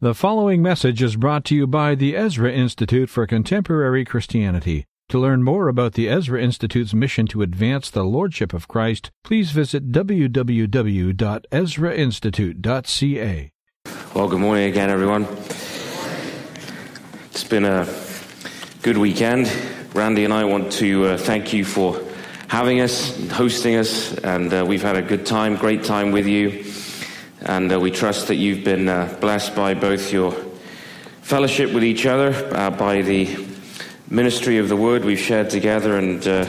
The following message is brought to you by the Ezra Institute for Contemporary Christianity. To learn more about the Ezra Institute's mission to advance the Lordship of Christ, please visit www.ezrainstitute.ca. Well, good morning again, everyone. It's been a good weekend. Randy and I want to uh, thank you for having us, hosting us, and uh, we've had a good time, great time with you. And uh, we trust that you've been uh, blessed by both your fellowship with each other, uh, by the ministry of the word we've shared together, and uh,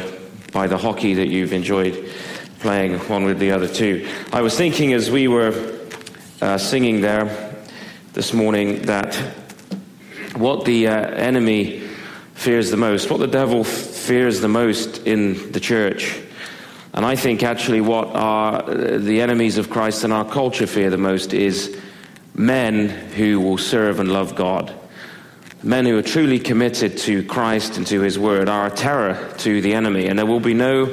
by the hockey that you've enjoyed playing one with the other too. I was thinking as we were uh, singing there this morning that what the uh, enemy fears the most, what the devil fears the most in the church, and I think actually what our, the enemies of Christ and our culture fear the most is men who will serve and love God. Men who are truly committed to Christ and to His Word are a terror to the enemy, and there will be no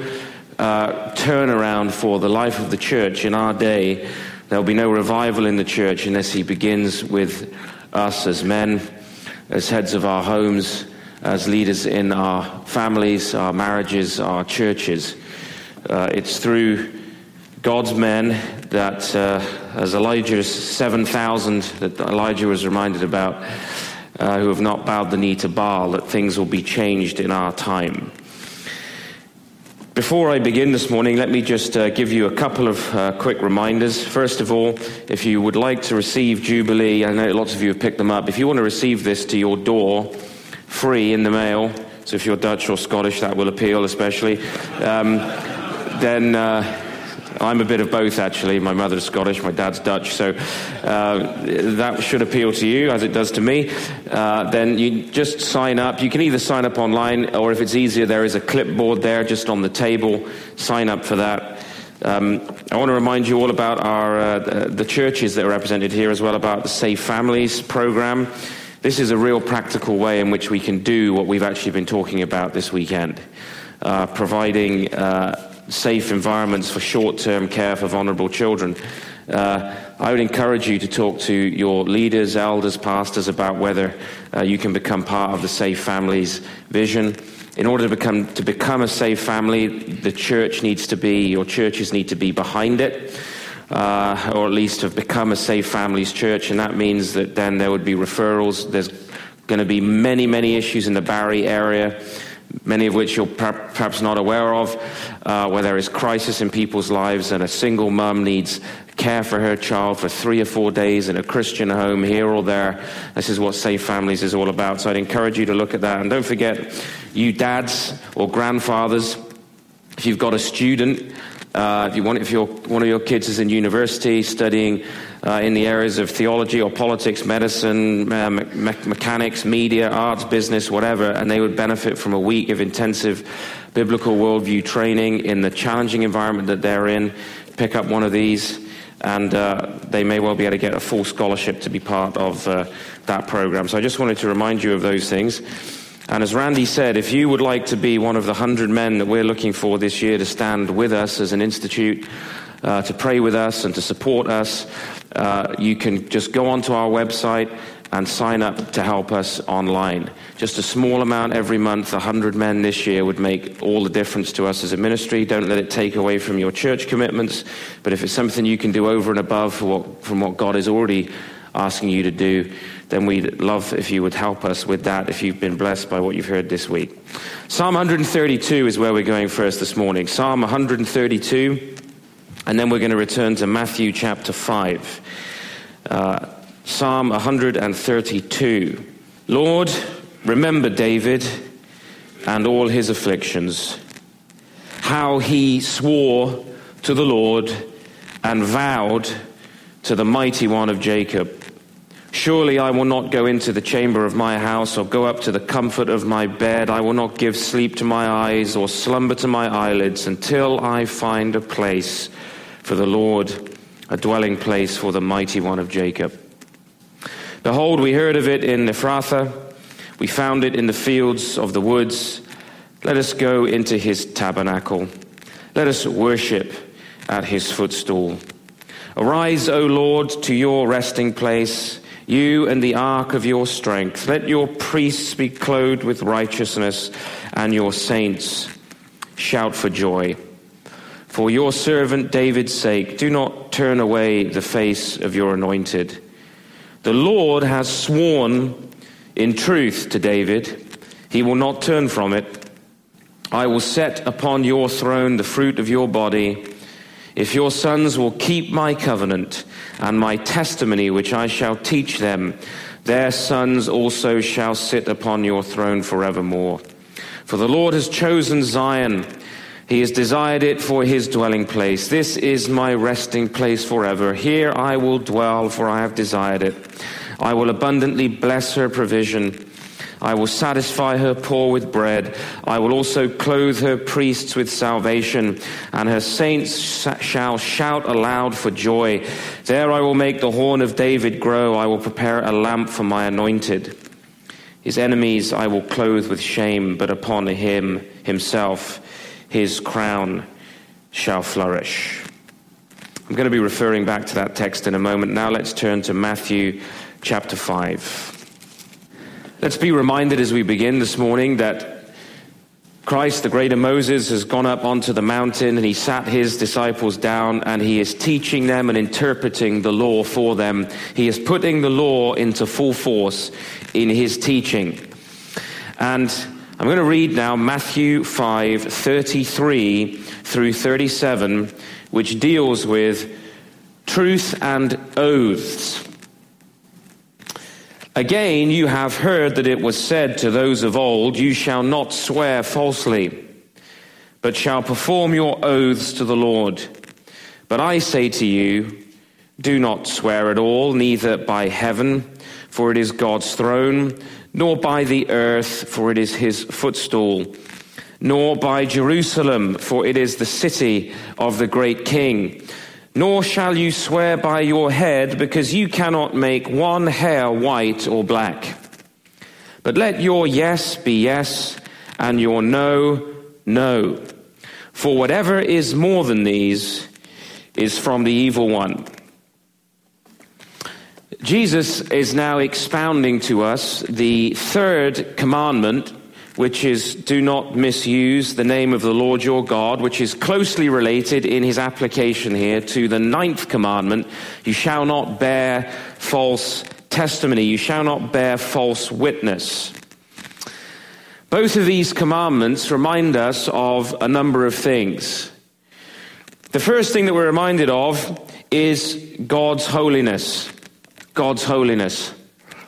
uh, turnaround for the life of the church in our day. There will be no revival in the church unless He begins with us as men, as heads of our homes, as leaders in our families, our marriages, our churches. Uh, it's through God's men that, uh, as Elijah's 7,000 that Elijah was reminded about, uh, who have not bowed the knee to Baal, that things will be changed in our time. Before I begin this morning, let me just uh, give you a couple of uh, quick reminders. First of all, if you would like to receive Jubilee, I know lots of you have picked them up. If you want to receive this to your door free in the mail, so if you're Dutch or Scottish, that will appeal especially. Um, then uh, I'm a bit of both, actually. My mother's Scottish, my dad's Dutch, so uh, that should appeal to you as it does to me. Uh, then you just sign up. You can either sign up online, or if it's easier, there is a clipboard there just on the table. Sign up for that. Um, I want to remind you all about our uh, the churches that are represented here as well about the Safe Families program. This is a real practical way in which we can do what we've actually been talking about this weekend, uh, providing uh, safe environments for short term care for vulnerable children. Uh, I would encourage you to talk to your leaders, elders, pastors about whether uh, you can become part of the Safe Families vision. In order to become, to become a safe family, the church needs to be, your churches need to be behind it. Uh, or at least have become a safe families church, and that means that then there would be referrals. There's going to be many, many issues in the Barrie area many of which you're perhaps not aware of, uh, where there is crisis in people's lives and a single mum needs care for her child for three or four days in a Christian home here or there. This is what Safe Families is all about. So I'd encourage you to look at that. And don't forget, you dads or grandfathers, if you've got a student, uh, if you want, if one of your kids is in university studying uh, in the areas of theology or politics, medicine, uh, me- mechanics, media, arts, business, whatever, and they would benefit from a week of intensive biblical worldview training in the challenging environment that they're in. Pick up one of these, and uh, they may well be able to get a full scholarship to be part of uh, that program. So I just wanted to remind you of those things. And as Randy said, if you would like to be one of the hundred men that we're looking for this year to stand with us as an institute, uh, to pray with us and to support us, uh, you can just go onto our website and sign up to help us online. Just a small amount every month, 100 men this year, would make all the difference to us as a ministry. Don't let it take away from your church commitments, but if it's something you can do over and above what, from what God is already asking you to do, then we'd love if you would help us with that if you've been blessed by what you've heard this week. Psalm 132 is where we're going first this morning. Psalm 132. And then we're going to return to Matthew chapter 5. Uh, Psalm 132. Lord, remember David and all his afflictions, how he swore to the Lord and vowed to the mighty one of Jacob. Surely I will not go into the chamber of my house or go up to the comfort of my bed. I will not give sleep to my eyes or slumber to my eyelids until I find a place for the Lord, a dwelling place for the mighty one of Jacob. Behold, we heard of it in Ephrathah, we found it in the fields of the woods. Let us go into his tabernacle. Let us worship at his footstool. Arise, O Lord, to your resting place. you and the ark of your strength. Let your priests be clothed with righteousness, and your saints shout for joy. For your servant David's sake, do not turn away the face of your anointed. The Lord has sworn in truth to David, he will not turn from it. I will set upon your throne the fruit of your body. If your sons will keep my covenant and my testimony which I shall teach them, their sons also shall sit upon your throne forevermore. For the Lord has chosen Zion. He has desired it for his dwelling place. This is my resting place forever. Here I will dwell, for I have desired it. I will abundantly bless her provision. I will satisfy her poor with bread. I will also clothe her priests with salvation, and her saints shall shout aloud for joy. There I will make the horn of David grow. I will prepare a lamp for my anointed. His enemies I will clothe with shame, but upon him himself his crown shall flourish. I'm going to be referring back to that text in a moment. Now let's turn to Matthew chapter 5. Let's be reminded as we begin this morning that Christ, the greater Moses, has gone up onto the mountain and he sat his disciples down and he is teaching them and interpreting the law for them. He is putting the law into full force in his teaching. And I'm going to read now Matthew 5 33 through 37, which deals with truth and oaths. Again, you have heard that it was said to those of old, You shall not swear falsely, but shall perform your oaths to the Lord. But I say to you, do not swear at all, neither by heaven, for it is God's throne, nor by the earth, for it is his footstool, nor by Jerusalem, for it is the city of the great king nor shall you swear by your head, because you cannot make one hair white or black. But let your yes be yes, and your no, no. For whatever is more than these is from the evil one. Jesus is now expounding to us the third commandment which is do not misuse the name of the Lord your God, which is closely related in his application here to the ninth commandment you shall not bear false testimony, you shall not bear false witness. Both of these commandments remind us of a number of things. The first thing that we're reminded of is God's holiness. God's holiness.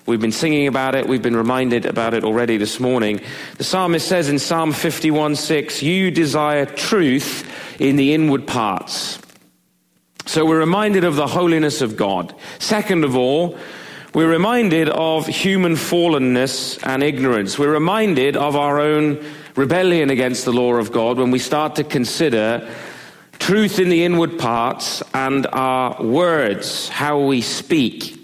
We've been singing about it. We've been reminded about it already this morning. The psalmist says in Psalm 51 6, You desire truth in the inward parts. So we're reminded of the holiness of God. Second of all, we're reminded of human fallenness and ignorance. We're reminded of our own rebellion against the law of God when we start to consider truth in the inward parts and our words, how we speak.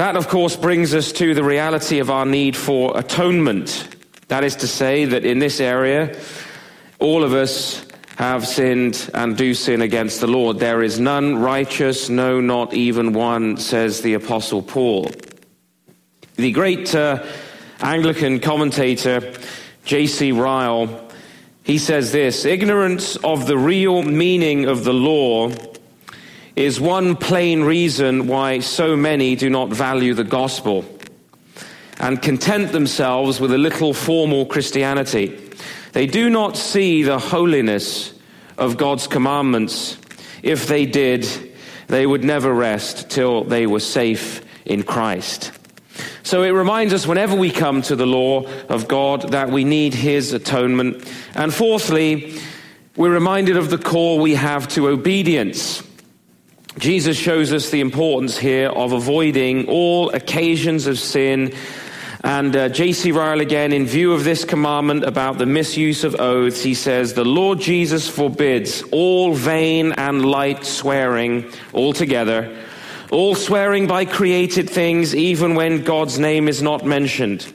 That, of course, brings us to the reality of our need for atonement. That is to say, that in this area, all of us have sinned and do sin against the Lord. There is none righteous, no, not even one, says the Apostle Paul. The great uh, Anglican commentator, J.C. Ryle, he says this Ignorance of the real meaning of the law is one plain reason why so many do not value the gospel and content themselves with a little formal Christianity. They do not see the holiness of God's commandments. If they did, they would never rest till they were safe in Christ. So it reminds us whenever we come to the law of God that we need His atonement. And fourthly, we're reminded of the call we have to obedience. Jesus shows us the importance here of avoiding all occasions of sin. And uh, J.C. Ryle again, in view of this commandment about the misuse of oaths, he says, The Lord Jesus forbids all vain and light swearing altogether, all swearing by created things, even when God's name is not mentioned,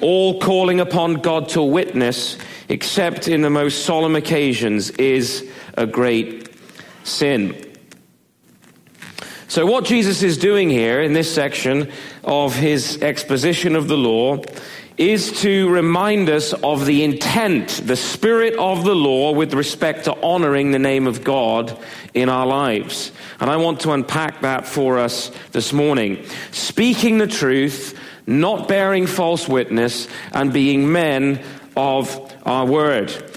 all calling upon God to witness, except in the most solemn occasions, is a great sin. So, what Jesus is doing here in this section of his exposition of the law is to remind us of the intent, the spirit of the law with respect to honoring the name of God in our lives. And I want to unpack that for us this morning. Speaking the truth, not bearing false witness, and being men of our word.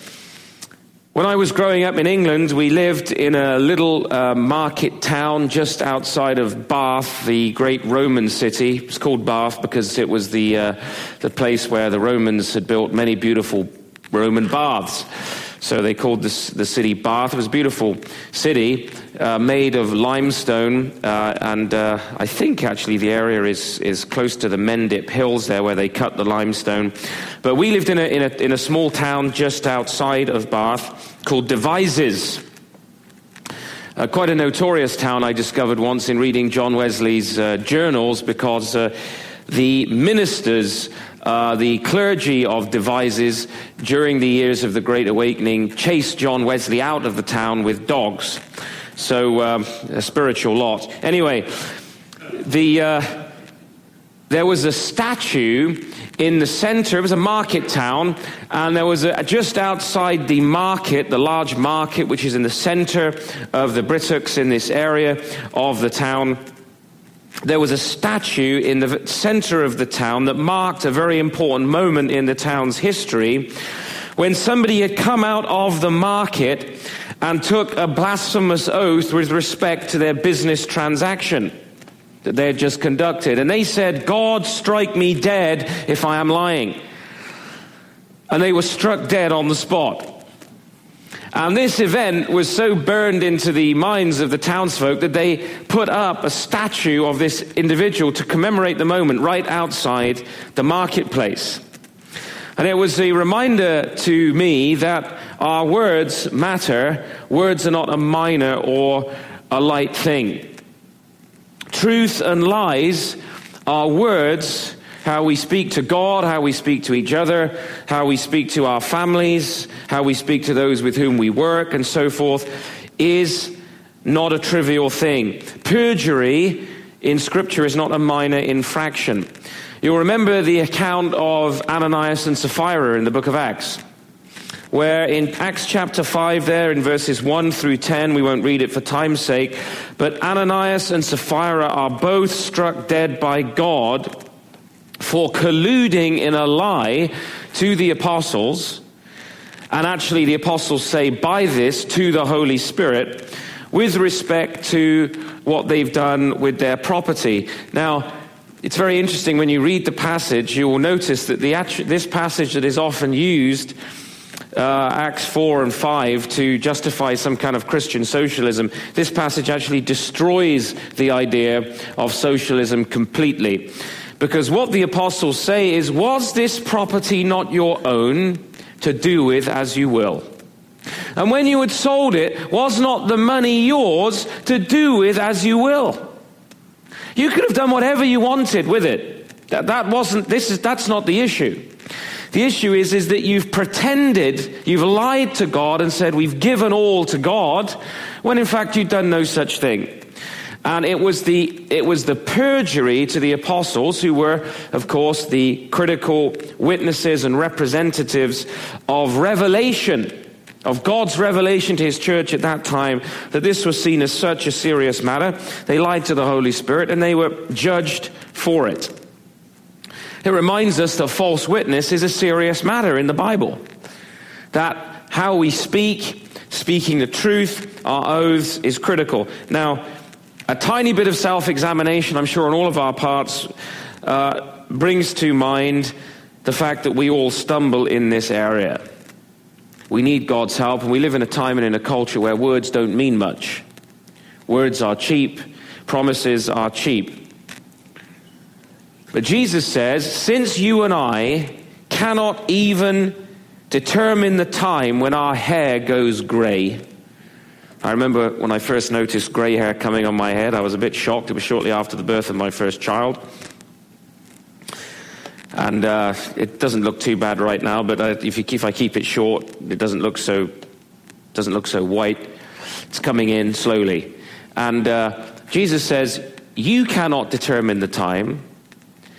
When I was growing up in England, we lived in a little uh, market town just outside of Bath, the great Roman city. It's called Bath because it was the, uh, the place where the Romans had built many beautiful Roman baths. So they called this, the city Bath. It was a beautiful city uh, made of limestone, uh, and uh, I think actually the area is, is close to the Mendip Hills there where they cut the limestone. But we lived in a, in a, in a small town just outside of Bath called Devizes. Uh, quite a notorious town I discovered once in reading John Wesley's uh, journals because uh, the ministers uh, the clergy of Devizes during the years of the Great Awakening chased John Wesley out of the town with dogs. So, um, a spiritual lot. Anyway, the, uh, there was a statue in the center. It was a market town, and there was a, just outside the market, the large market, which is in the center of the Brittox in this area of the town there was a statue in the center of the town that marked a very important moment in the town's history when somebody had come out of the market and took a blasphemous oath with respect to their business transaction that they had just conducted. And they said, God strike me dead if I am lying. And they were struck dead on the spot. And this event was so burned into the minds of the townsfolk that they put up a statue of this individual to commemorate the moment right outside the marketplace. And it was a reminder to me that our words matter. Words are not a minor or a light thing. Truth and lies are words how we speak to God, how we speak to each other, how we speak to our families, how we speak to those with whom we work, and so forth, is not a trivial thing. Perjury in Scripture is not a minor infraction. You'll remember the account of Ananias and Sapphira in the book of Acts where in Acts chapter 5, there in verses 1 through 10, we won't read it for time's sake, but Ananias and Sapphira are both struck dead by God for colluding in a lie to the apostles. And actually, the apostles say by this to the Holy Spirit with respect to what they've done with their property. Now, it's very interesting when you read the passage, you will notice that the, this passage that is often used, uh, Acts 4 and 5, to justify some kind of Christian socialism, this passage actually destroys the idea of socialism completely. Because what the apostles say is, Was this property not your own to do with as you will? And when you had sold it, was not the money yours to do with as you will? You could have done whatever you wanted with it. That, that wasn't, this is, that's not the issue. The issue is, is that you've pretended, you've lied to God and said, We've given all to God, when in fact you've done no such thing. And it was the, it was the perjury to the apostles, who were, of course, the critical witnesses and representatives of revelation, of God's revelation to his church at that time, that this was seen as such a serious matter. They lied to the Holy Spirit and they were judged for it. It reminds us that false witness is a serious matter in the Bible. That how we speak, speaking the truth, our oaths, is critical. Now, a tiny bit of self examination, I'm sure, on all of our parts, uh, brings to mind the fact that we all stumble in this area. We need God's help, and we live in a time and in a culture where words don't mean much. Words are cheap, promises are cheap. But Jesus says, since you and I cannot even determine the time when our hair goes grey, I remember when I first noticed grey hair coming on my head, I was a bit shocked. It was shortly after the birth of my first child. And uh, it doesn't look too bad right now, but uh, if, you, if I keep it short, it doesn't look so, doesn't look so white. It's coming in slowly. And uh, Jesus says, You cannot determine the time.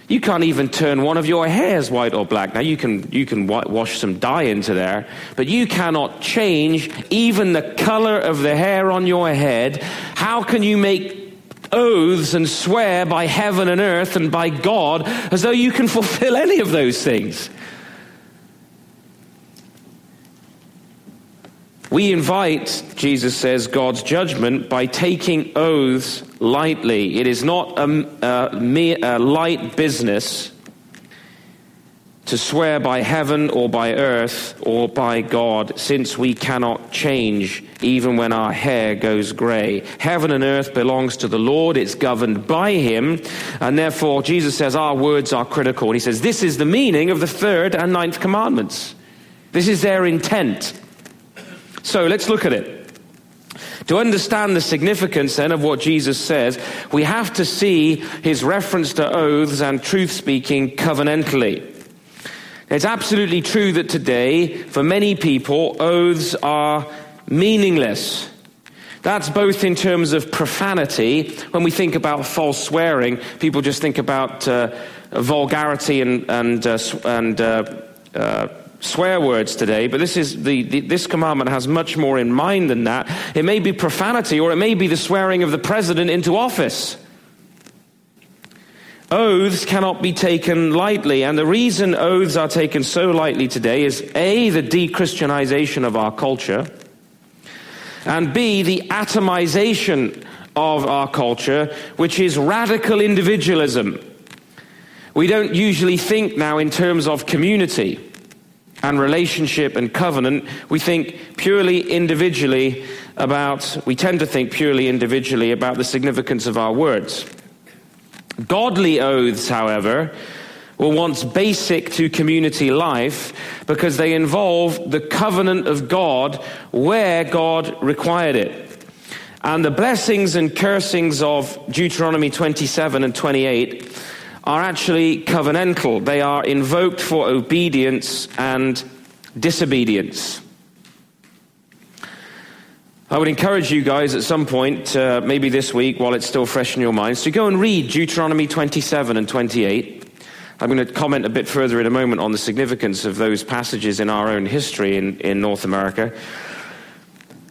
You can't even turn one of your hairs white or black. Now you can you can wash some dye into there, but you cannot change even the color of the hair on your head. How can you make oaths and swear by heaven and earth and by God as though you can fulfill any of those things? We invite, Jesus says, God's judgment by taking oaths lightly. It is not a, a, mere, a light business to swear by heaven or by earth or by God, since we cannot change even when our hair goes grey. Heaven and earth belongs to the Lord, it's governed by Him, and therefore Jesus says our words are critical. And He says this is the meaning of the third and ninth commandments. This is their intent. So let's look at it. To understand the significance then of what Jesus says, we have to see his reference to oaths and truth speaking covenantally. It's absolutely true that today, for many people, oaths are meaningless. That's both in terms of profanity. When we think about false swearing, people just think about uh, vulgarity and, and, uh, and uh, uh swear words today, but this, is the, the, this commandment has much more in mind than that. It may be profanity or it may be the swearing of the president into office. Oaths cannot be taken lightly, and the reason oaths are taken so lightly today is A, the de Christianization of our culture, and B, the atomization of our culture, which is radical individualism. We don't usually think now in terms of community and relationship and covenant, we think purely individually about, we tend to think purely individually about the significance of our words. Godly oaths, however, were once basic to community life because they involve the covenant of God where God required it. And the blessings and cursings of Deuteronomy 27 and 28 are actually covenantal. They are invoked for obedience and disobedience. I would encourage you guys at some point, uh, maybe this week while it's still fresh in your minds, to go and read Deuteronomy 27 and 28. I'm going to comment a bit further in a moment on the significance of those passages in our own history in, in North America.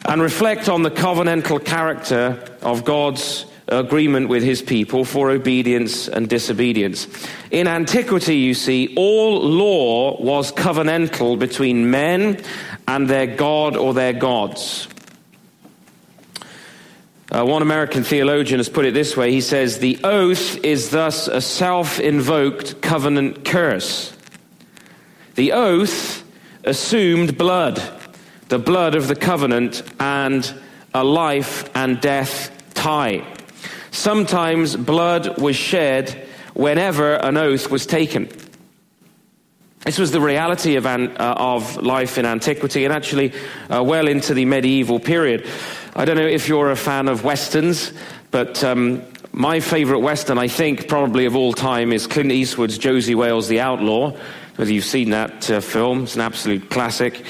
And reflect on the covenantal character of God's agreement with his people for obedience and disobedience. In antiquity, you see, all law was covenantal between men and their God or their gods. Uh, one American theologian has put it this way he says, The oath is thus a self invoked covenant curse. The oath assumed blood, the blood of the covenant, and a life and death tie. Sometimes blood was shed whenever an oath was taken. This was the reality of, an, uh, of life in antiquity and actually uh, well into the medieval period. I don't know if you're a fan of westerns, but um, my favorite western, I think, probably of all time, is Clint Eastwood's Josey Wales the Outlaw. Whether you've seen that uh, film, it's an absolute classic.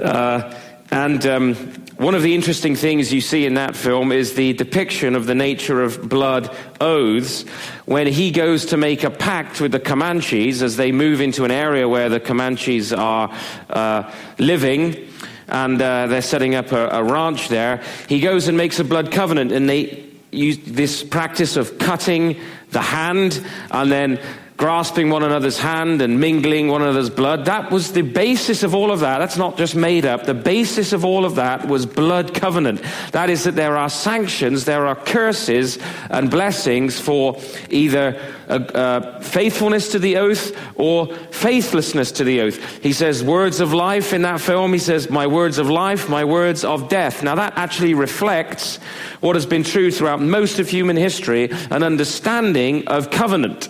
Uh, and um, one of the interesting things you see in that film is the depiction of the nature of blood oaths when he goes to make a pact with the Comanches as they move into an area where the Comanches are uh, living and uh, they're setting up a, a ranch there. He goes and makes a blood covenant and they use this practice of cutting the hand and then grasping one another's hand and mingling one another's blood. That was the basis of all of that. That's not just made up. The basis of all of that was blood covenant. That is that there are sanctions, there are curses and blessings for either uh, uh, faithfulness to the oath or faithlessness to the oath. He says words of life in that film. He says, my words of life, my words of death. Now that actually reflects what has been true throughout most of human history, an understanding of covenant.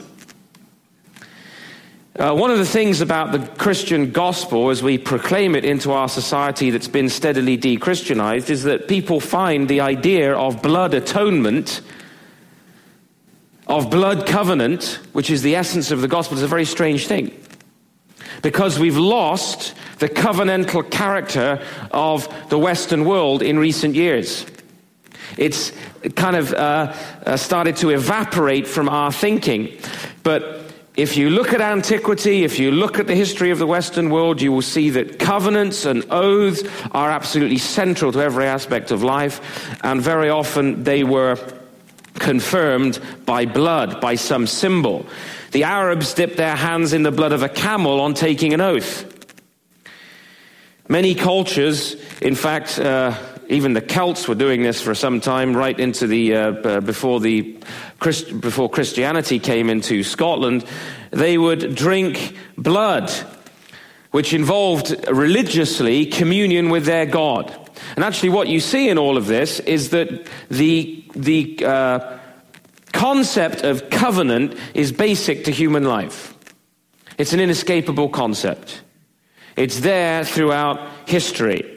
Uh, one of the things about the Christian gospel as we proclaim it into our society that's been steadily de Christianized is that people find the idea of blood atonement, of blood covenant, which is the essence of the gospel, is a very strange thing. Because we've lost the covenantal character of the Western world in recent years. It's kind of uh, uh, started to evaporate from our thinking. But if you look at antiquity, if you look at the history of the Western world, you will see that covenants and oaths are absolutely central to every aspect of life, and very often they were confirmed by blood, by some symbol. The Arabs dipped their hands in the blood of a camel on taking an oath. Many cultures, in fact, uh, even the Celts were doing this for some time, right into the uh, before the Christ, before Christianity came into Scotland. They would drink blood, which involved religiously communion with their God. And actually, what you see in all of this is that the the uh, concept of covenant is basic to human life. It's an inescapable concept. It's there throughout history.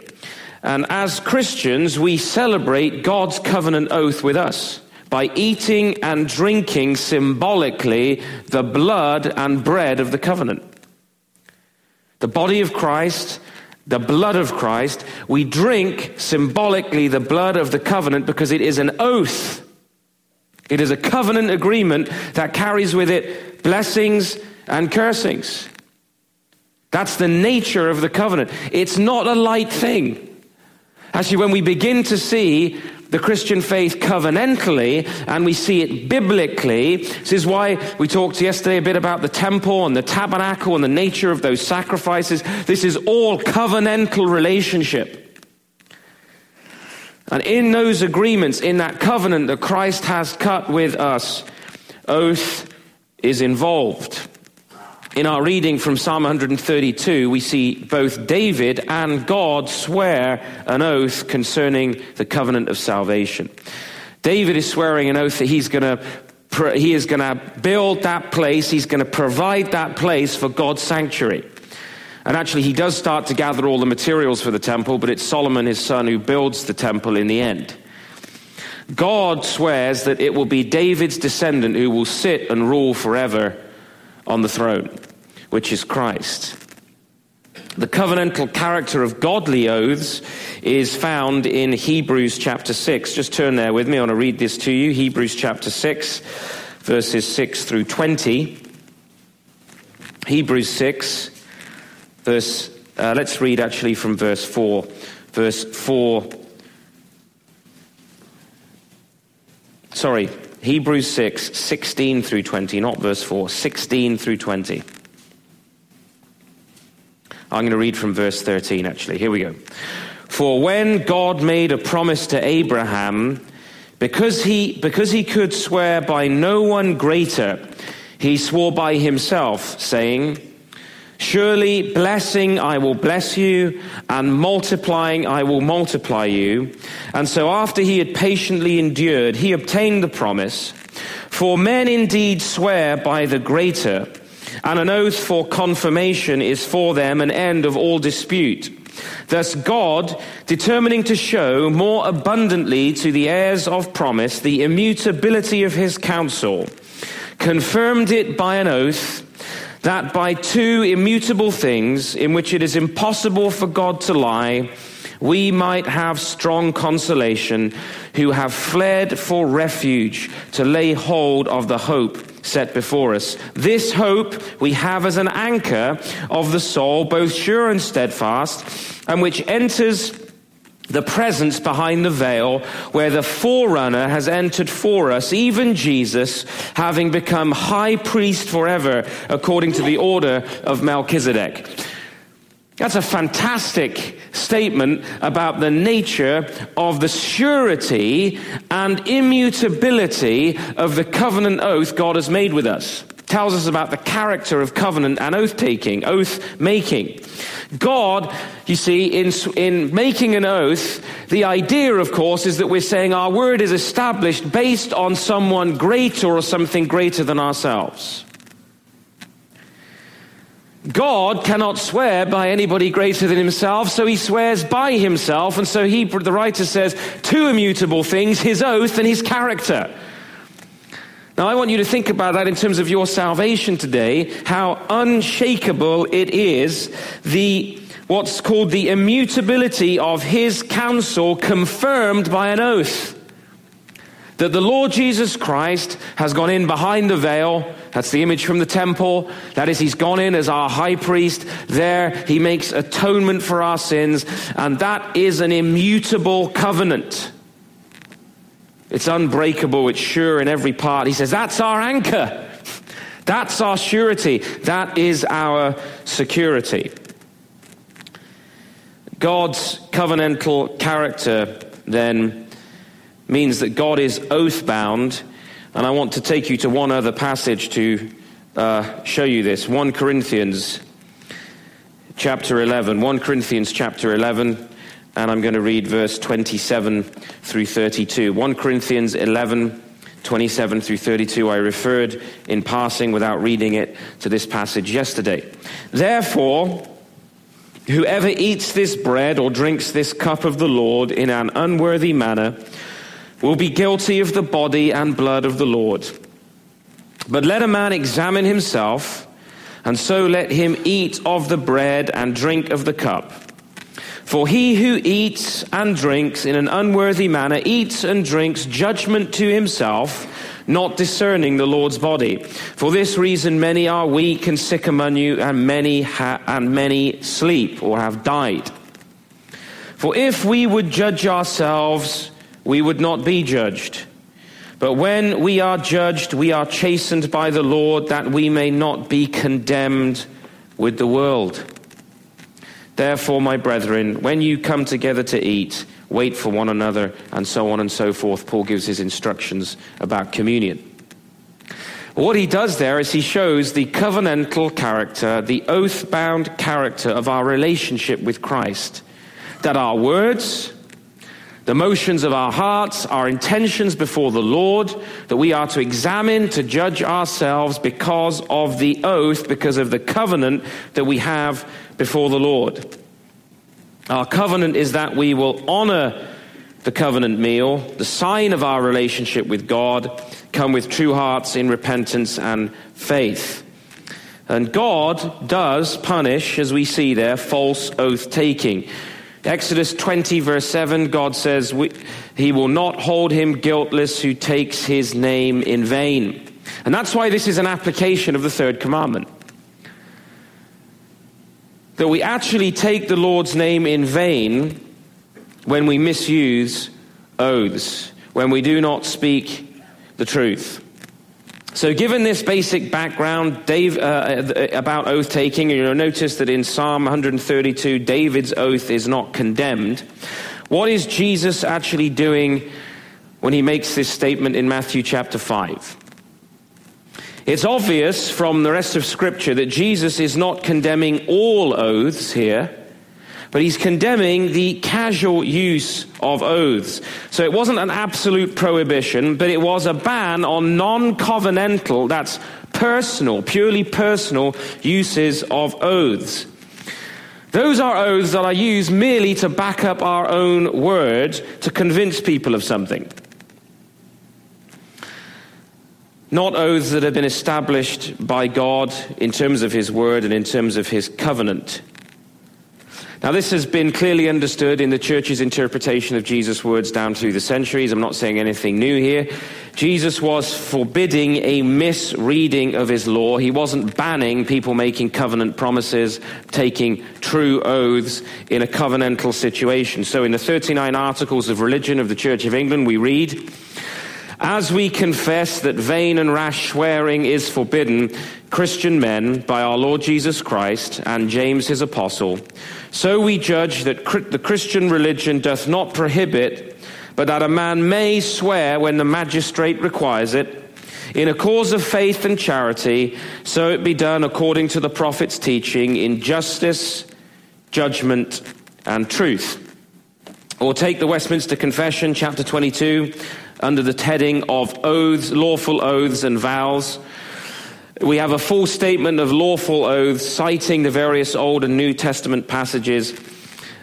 And as Christians, we celebrate God's covenant oath with us by eating and drinking symbolically the blood and bread of the covenant. The body of Christ, the blood of Christ, we drink symbolically the blood of the covenant because it is an oath. It is a covenant agreement that carries with it blessings and cursings. That's the nature of the covenant. It's not a light thing. Actually, when we begin to see the Christian faith covenantally and we see it biblically. This is why we talked yesterday a bit about the temple and the tabernacle and the nature of those sacrifices. This is all covenantal relationship. And in those agreements, in that covenant that Christ has cut with us, oath is involved. In our reading from Psalm 132, we see both David and God swear an oath concerning the covenant of salvation. David is swearing an oath that he's going to he is going to build that place, he's going to provide that place for God's sanctuary. And actually, he does start to gather all the materials for the temple, but it's Solomon, his son, who builds the temple in the end. God swears that it will be David's descendant who will sit and rule forever on the throne, which is Christ. The covenantal character of godly oaths is found in Hebrews chapter 6. Just turn there with me. I want to read this to you. Hebrews chapter 6, verses 6 through 20. Hebrews 6, verse, uh, let's read actually from verse 4. Verse 4. Sorry, Hebrews 6, 16 through 20, not verse 4, 16 through 20. I'm going to read from verse 13, actually. Here we go. For when God made a promise to Abraham, because he, because he could swear by no one greater, he swore by himself, saying, Surely blessing I will bless you, and multiplying I will multiply you. And so after he had patiently endured, he obtained the promise. For men indeed swear by the greater, and an oath for confirmation is for them an end of all dispute. Thus God, determining to show more abundantly to the heirs of promise the immutability of his counsel, confirmed it by an oath that by two immutable things in which it is impossible for God to lie, we might have strong consolation who have fled for refuge to lay hold of the hope set before us. This hope we have as an anchor of the soul, both sure and steadfast, and which enters the presence behind the veil where the forerunner has entered for us, even Jesus, having become high priest forever according to the order of Melchizedek. That's a fantastic statement about the nature of the surety and immutability of the covenant oath God has made with us. Tells us about the character of covenant and oath taking, oath making. God, you see, in, in making an oath, the idea, of course, is that we're saying our word is established based on someone greater or something greater than ourselves. God cannot swear by anybody greater than himself, so he swears by himself, and so he, the writer says, two immutable things, his oath and his character. Now, I want you to think about that in terms of your salvation today, how unshakable it is, the, what's called the immutability of his counsel confirmed by an oath. that the Lord Jesus Christ has gone in behind the veil. That's the image from the temple. That is, he's gone in as our high priest. There, he makes atonement for our sins. And that is an immutable covenant. It's unbreakable. It's sure in every part. He says, that's our anchor. That's our surety. That is our security. God's covenantal character then means that God is oath bound. And I want to take you to one other passage to uh, show you this 1 Corinthians chapter 11. 1 Corinthians chapter 11. And I'm going to read verse 27 through 32. 1 Corinthians 11, 27 through 32. I referred in passing without reading it to this passage yesterday. Therefore, whoever eats this bread or drinks this cup of the Lord in an unworthy manner, will be guilty of the body and blood of the Lord. But let a man examine himself, and so let him eat of the bread and drink of the cup. For he who eats and drinks in an unworthy manner eats and drinks judgment to himself, not discerning the Lord's body. For this reason, many are weak and sick among you, and many ha- and many sleep or have died. For if we would judge ourselves, we would not be judged. But when we are judged, we are chastened by the Lord that we may not be condemned with the world. Therefore, my brethren, when you come together to eat, wait for one another, and so on and so forth. Paul gives his instructions about communion. What he does there is he shows the covenantal character, the oath bound character of our relationship with Christ. That our words, the motions of our hearts, our intentions before the Lord, that we are to examine, to judge ourselves because of the oath, because of the covenant that we have before the Lord. Our covenant is that we will honor the covenant meal, the sign of our relationship with God, come with true hearts in repentance and faith. And God does punish, as we see there, false oath taking. Exodus 20, verse 7, God says, He will not hold him guiltless who takes his name in vain. And that's why this is an application of the third commandment. That we actually take the Lord's name in vain when we misuse oaths, when we do not speak the truth. So, given this basic background Dave, uh, about oath taking, you'll notice that in Psalm 132, David's oath is not condemned. What is Jesus actually doing when he makes this statement in Matthew chapter 5? It's obvious from the rest of Scripture that Jesus is not condemning all oaths here but he's condemning the casual use of oaths. So it wasn't an absolute prohibition, but it was a ban on non covenantal, that's personal, purely personal uses of oaths. Those are oaths that are used merely to back up our own word to convince people of something. Not oaths that have been established by God in terms of His word and in terms of His covenant. Now, this has been clearly understood in the church's interpretation of Jesus' words down through the centuries. I'm not saying anything new here. Jesus was forbidding a misreading of his law. He wasn't banning people making covenant promises, taking true oaths in a covenantal situation. So, in the 39 Articles of Religion of the Church of England, we read, as we confess that vain and rash swearing is forbidden, Christian men, by our Lord Jesus Christ and James his apostle, so we judge that the Christian religion doth not prohibit, but that a man may swear when the magistrate requires it, in a cause of faith and charity, so it be done according to the prophet's teaching in justice, judgment, and truth. Or take the Westminster Confession, chapter 22, under the heading of oaths, lawful oaths and vows. We have a full statement of lawful oaths citing the various Old and New Testament passages.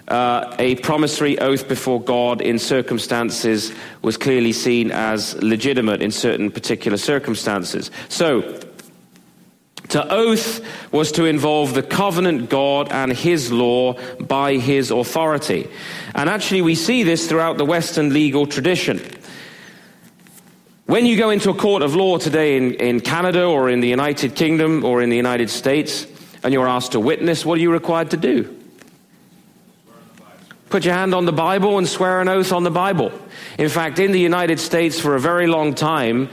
Uh, a promissory oath before God in circumstances was clearly seen as legitimate in certain particular circumstances. So, to oath was to involve the covenant God and his law by his authority. And actually, we see this throughout the Western legal tradition. When you go into a court of law today in, in Canada or in the United Kingdom or in the United States and you're asked to witness, what are you required to do? Put your hand on the Bible and swear an oath on the Bible. In fact, in the United States for a very long time,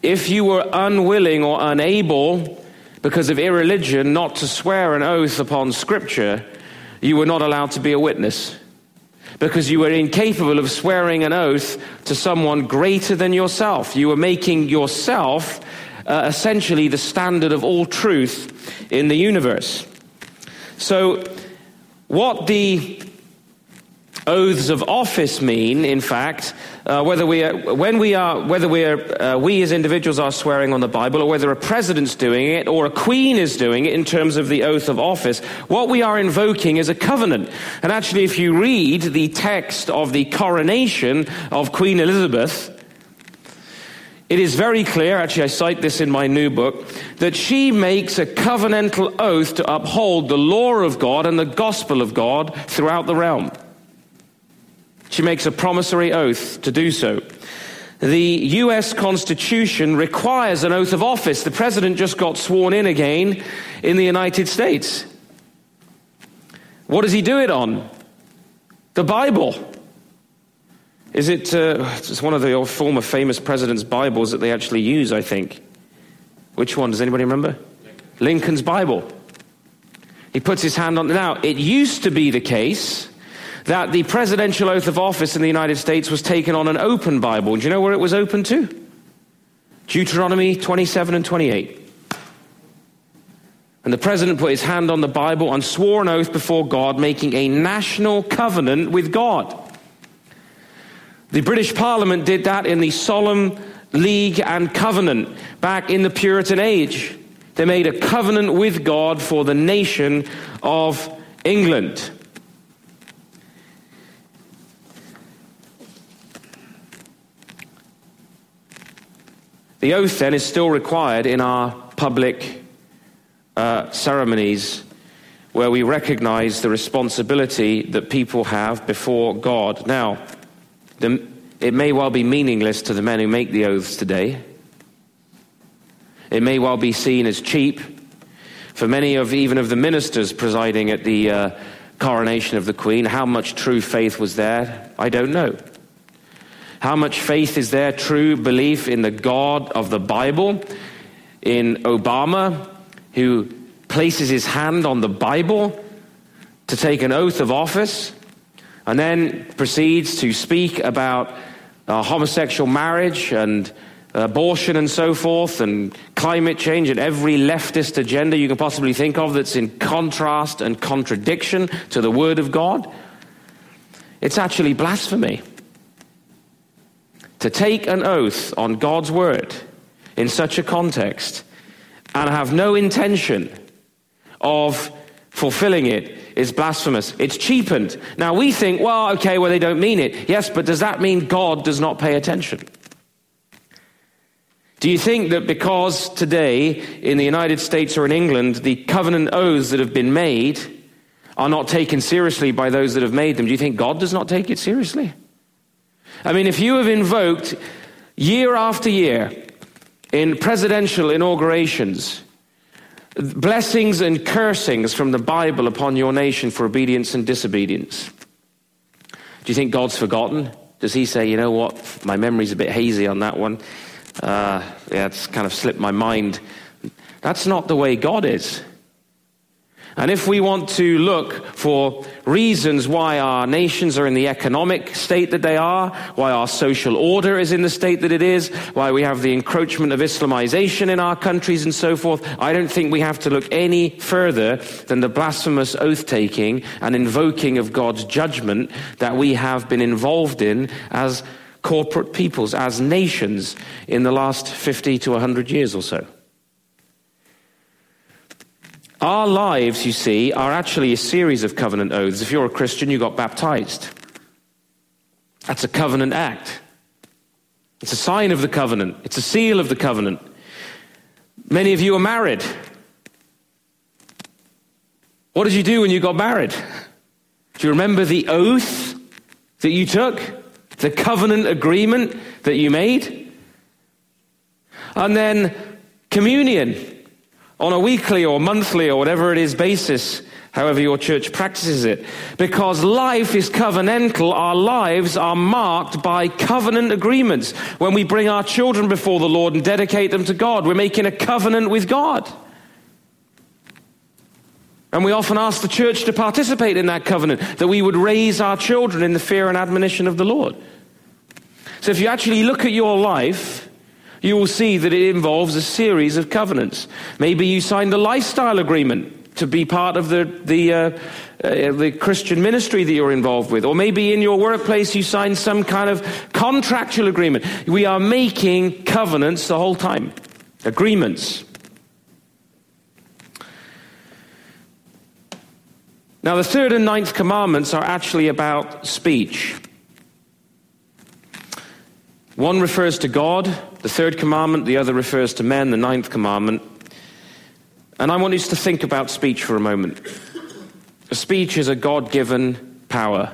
if you were unwilling or unable, because of irreligion, not to swear an oath upon Scripture, you were not allowed to be a witness. Because you were incapable of swearing an oath to someone greater than yourself. You were making yourself uh, essentially the standard of all truth in the universe. So, what the oaths of office mean, in fact, uh, whether we are, when we are, whether we are, uh, we as individuals are swearing on the Bible, or whether a president's doing it, or a queen is doing it in terms of the oath of office, what we are invoking is a covenant. And actually, if you read the text of the coronation of Queen Elizabeth, it is very clear, actually, I cite this in my new book, that she makes a covenantal oath to uphold the law of God and the gospel of God throughout the realm. She makes a promissory oath to do so. The US Constitution requires an oath of office. The president just got sworn in again in the United States. What does he do it on? The Bible. Is it, uh, it's one of the former famous president's Bibles that they actually use, I think. Which one? Does anybody remember? Lincoln's Bible. He puts his hand on it. Now, it used to be the case that the presidential oath of office in the United States was taken on an open Bible. Do you know where it was open to? Deuteronomy 27 and 28. And the president put his hand on the Bible and swore an oath before God, making a national covenant with God. The British Parliament did that in the Solemn League and Covenant back in the Puritan age. They made a covenant with God for the nation of England. The oath then is still required in our public uh, ceremonies where we recognize the responsibility that people have before God. Now, the, it may well be meaningless to the men who make the oaths today. It may well be seen as cheap for many of even of the ministers presiding at the uh, coronation of the Queen. How much true faith was there? I don't know. How much faith is there, true belief in the God of the Bible? In Obama, who places his hand on the Bible to take an oath of office and then proceeds to speak about uh, homosexual marriage and abortion and so forth, and climate change, and every leftist agenda you can possibly think of that's in contrast and contradiction to the Word of God. It's actually blasphemy to take an oath on God's word in such a context and have no intention of fulfilling it is blasphemous. It's cheapened. Now we think, well, okay, well, they don't mean it. Yes, but does that mean God does not pay attention? Do you think that because today in the United States or in England, the covenant oaths that have been made are not taken seriously by those that have made them, do you think God does not take it seriously? I mean, if you have invoked year after year in presidential inaugurations blessings and cursings from the Bible upon your nation for obedience and disobedience, do you think God's forgotten? Does he say, you know what, my memory's a bit hazy on that one? Uh, yeah, it's kind of slipped my mind. That's not the way God is. And if we want to look for reasons why our nations are in the economic state that they are, why our social order is in the state that it is, why we have the encroachment of Islamization in our countries and so forth, I don't think we have to look any further than the blasphemous oath taking and invoking of God's judgment that we have been involved in as corporate peoples, as nations in the last 50 to 100 years or so. Our lives, you see, are actually a series of covenant oaths. If you're a Christian, you got baptized. That's a covenant act. It's a sign of the covenant, it's a seal of the covenant. Many of you are married. What did you do when you got married? Do you remember the oath that you took? The covenant agreement that you made? And then communion on a weekly or monthly or whatever it is basis, however your church practices it. Because life is covenantal, our lives are marked by covenant agreements. When we bring our children before the Lord and dedicate them to God, we're making a covenant with God. And we often ask the church to participate in that covenant, that we would raise our children in the fear and admonition of the Lord. So if you actually look at your life, you will see that it involves a series of covenants. Maybe you signed a lifestyle agreement to be part of the, the, uh, uh, the Christian ministry that you're involved with. Or maybe in your workplace you signed some kind of contractual agreement. We are making covenants the whole time, agreements. Now, the third and ninth commandments are actually about speech. One refers to God, the third commandment, the other refers to men, the ninth commandment. And I want us to think about speech for a moment. A speech is a God given power.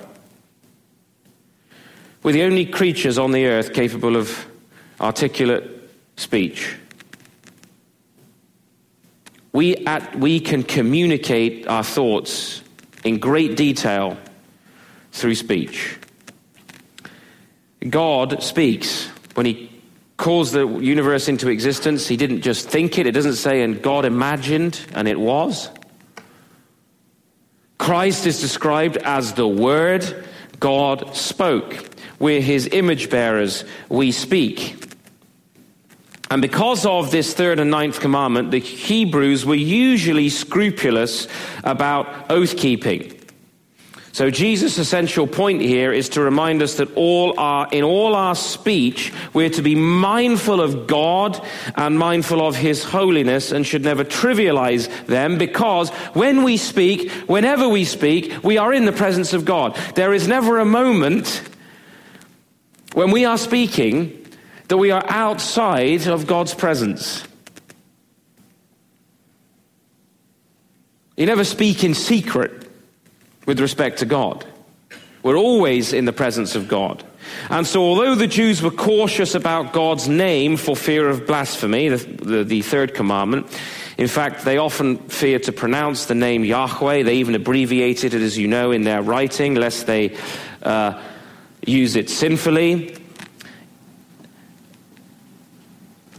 We're the only creatures on the earth capable of articulate speech. We, at, we can communicate our thoughts in great detail through speech. God speaks. When He calls the universe into existence, He didn't just think it. It doesn't say, and God imagined, and it was. Christ is described as the Word God spoke. We're His image bearers. We speak. And because of this third and ninth commandment, the Hebrews were usually scrupulous about oath keeping. So Jesus' essential point here is to remind us that all our, in all our speech, we're to be mindful of God and mindful of His holiness and should never trivialize them because when we speak, whenever we speak, we are in the presence of God. There is never a moment when we are speaking that we are outside of God's presence. You never speak in secret with respect to God. We're always in the presence of God. And so, although the Jews were cautious about God's name for fear of blasphemy, the, the, the, third commandment, in fact, they often fear to pronounce the name Yahweh. They even abbreviated it, as you know, in their writing, lest they uh, use it sinfully.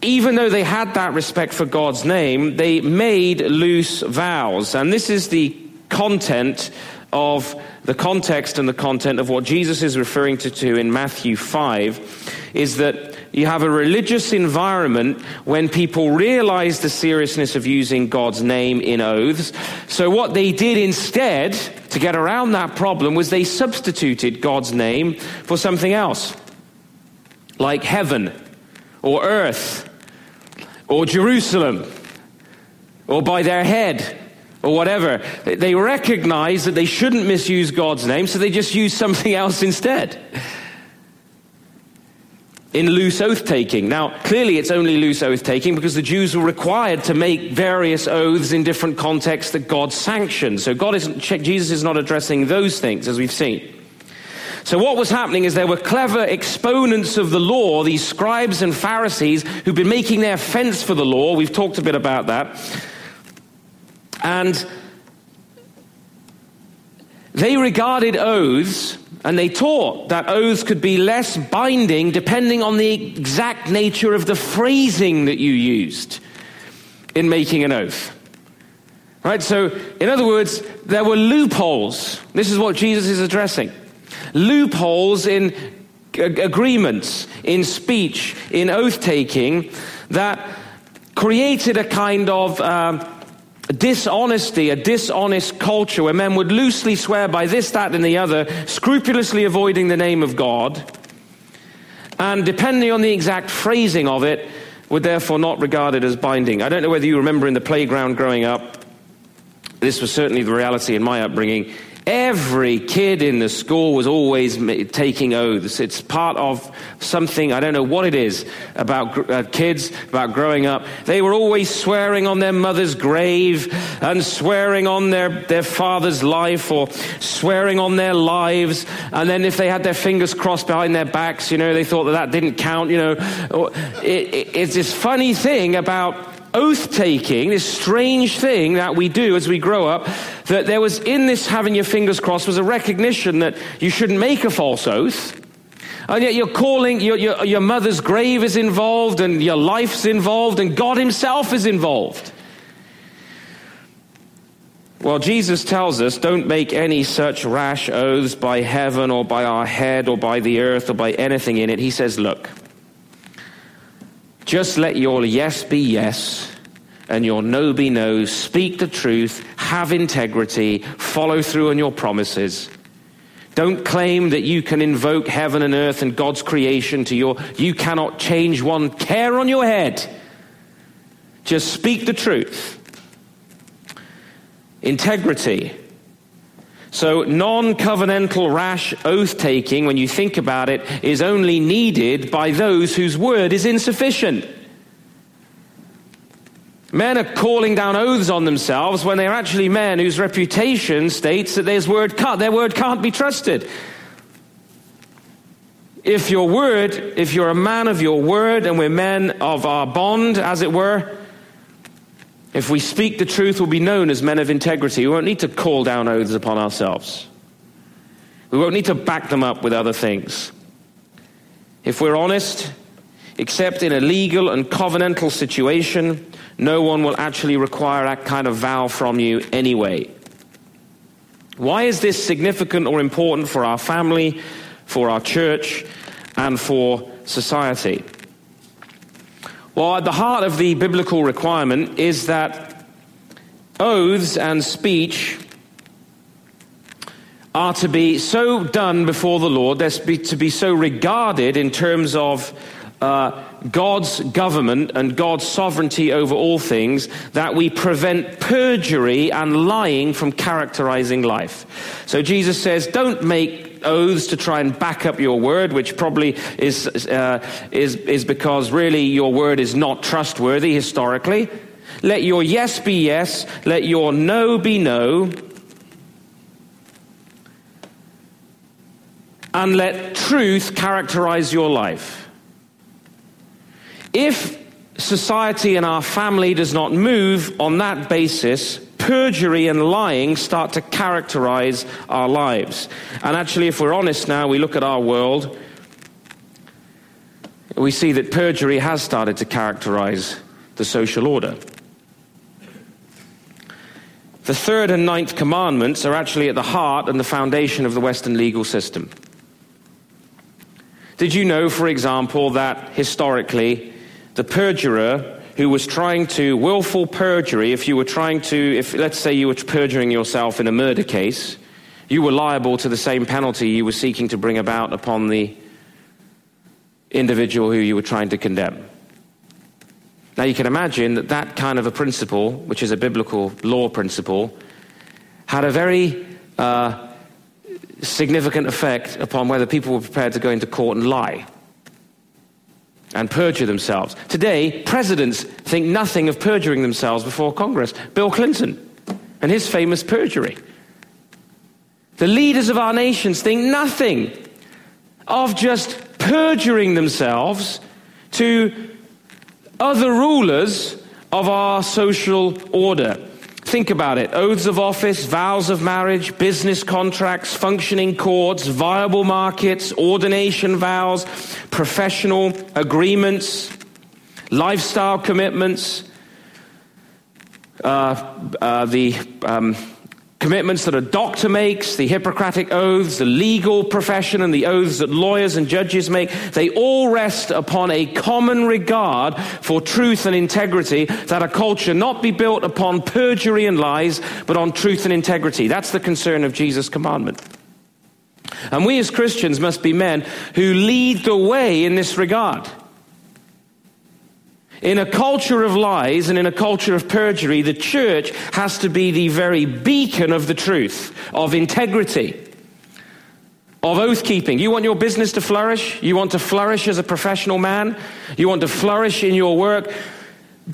even though they had that respect for God's name, they made loose vows. And this is the content of the context and the content of what Jesus is referring to, to in Matthew 5 is that you have a religious environment when people realize the seriousness of using God's name in oaths. So what they did instead to get around that problem was they substituted God's name for something else, like heaven or earth or Jerusalem or by their head or whatever. They recognize that they shouldn't misuse God's name, so they just use something else instead. In loose oath taking. Now, clearly it's only loose oath taking because the Jews were required to make various oaths in different contexts that God sanctioned. So God isn't, Jesus is not addressing those things as we've seen. So, what was happening is there were clever exponents of the law, these scribes and Pharisees, who'd been making their fence for the law. We've talked a bit about that. And they regarded oaths and they taught that oaths could be less binding depending on the exact nature of the phrasing that you used in making an oath. Right? So, in other words, there were loopholes. This is what Jesus is addressing loopholes in agreements, in speech, in oath taking that created a kind of uh, dishonesty, a dishonest culture where men would loosely swear by this, that, and the other, scrupulously avoiding the name of God, and depending on the exact phrasing of it, would therefore not regard it as binding. I don't know whether you remember in the playground growing up, this was certainly the reality in my upbringing Every kid in the school was always taking oaths. It's part of something, I don't know what it is, about uh, kids, about growing up. They were always swearing on their mother's grave and swearing on their, their father's life or swearing on their lives. And then if they had their fingers crossed behind their backs, you know, they thought that that didn't count, you know. It, it, it's this funny thing about oath taking, this strange thing that we do as we grow up, that there was in this having your fingers crossed was a recognition that you shouldn't make a false oath. And yet you're calling, your, your, your mother's grave is involved, and your life's involved, and God Himself is involved. Well, Jesus tells us don't make any such rash oaths by heaven or by our head or by the earth or by anything in it. He says, look, just let your yes be yes and your no be no. Speak the truth, have integrity, follow through on your promises. Don't claim that you can invoke heaven and earth and God's creation to your. You cannot change one care on your head. Just speak the truth. Integrity. So, non covenantal rash oath taking, when you think about it, is only needed by those whose word is insufficient. Men are calling down oaths on themselves when they're actually men whose reputation states that their word, can't, their word can't be trusted. If your word, if you're a man of your word and we're men of our bond, as it were, if we speak the truth, we'll be known as men of integrity. We won't need to call down oaths upon ourselves. We won't need to back them up with other things. If we're honest, except in a legal and covenantal situation, no one will actually require that kind of vow from you anyway. Why is this significant or important for our family, for our church, and for society? Well, at the heart of the biblical requirement is that oaths and speech are to be so done before the Lord, they're to be so regarded in terms of uh, God's government and God's sovereignty over all things that we prevent perjury and lying from characterizing life. So Jesus says, don't make oaths to try and back up your word, which probably is, uh, is, is because really your word is not trustworthy historically. Let your yes be yes, let your no be no, and let truth characterize your life. If society and our family does not move on that basis, perjury and lying start to characterize our lives. And actually, if we're honest now, we look at our world, we see that perjury has started to characterize the social order. The third and ninth commandments are actually at the heart and the foundation of the Western legal system. Did you know, for example, that historically the perjurer who was trying to willful perjury, if you were trying to, if let's say you were perjuring yourself in a murder case, you were liable to the same penalty you were seeking to bring about upon the individual who you were trying to condemn. Now you can imagine that that kind of a principle, which is a biblical law principle, had a very uh, significant effect upon whether people were prepared to go into court and lie and perjure themselves. Today, presidents think nothing of perjuring themselves before Congress. Bill Clinton and his famous perjury. The leaders of our nations think nothing of just perjuring themselves to other rulers of our social order. Think about it. Oaths of office, vows of marriage, business contracts, functioning courts, viable markets, ordination vows, professional agreements, lifestyle commitments, uh, uh, the um, commitments that a doctor makes, the Hippocratic oaths, the legal profession, and the oaths that lawyers and judges make, they all rest upon a common regard for truth and integrity, that a culture not be built upon perjury and lies, but on truth and integrity. That's the concern of Jesus' commandment. And we as Christians must be men who lead the way in this regard. In a culture of lies and in a culture of perjury, the church has to be the very beacon of the truth, of integrity, of oath keeping. You want your business to flourish? You want to flourish as a professional man? You want to flourish in your work?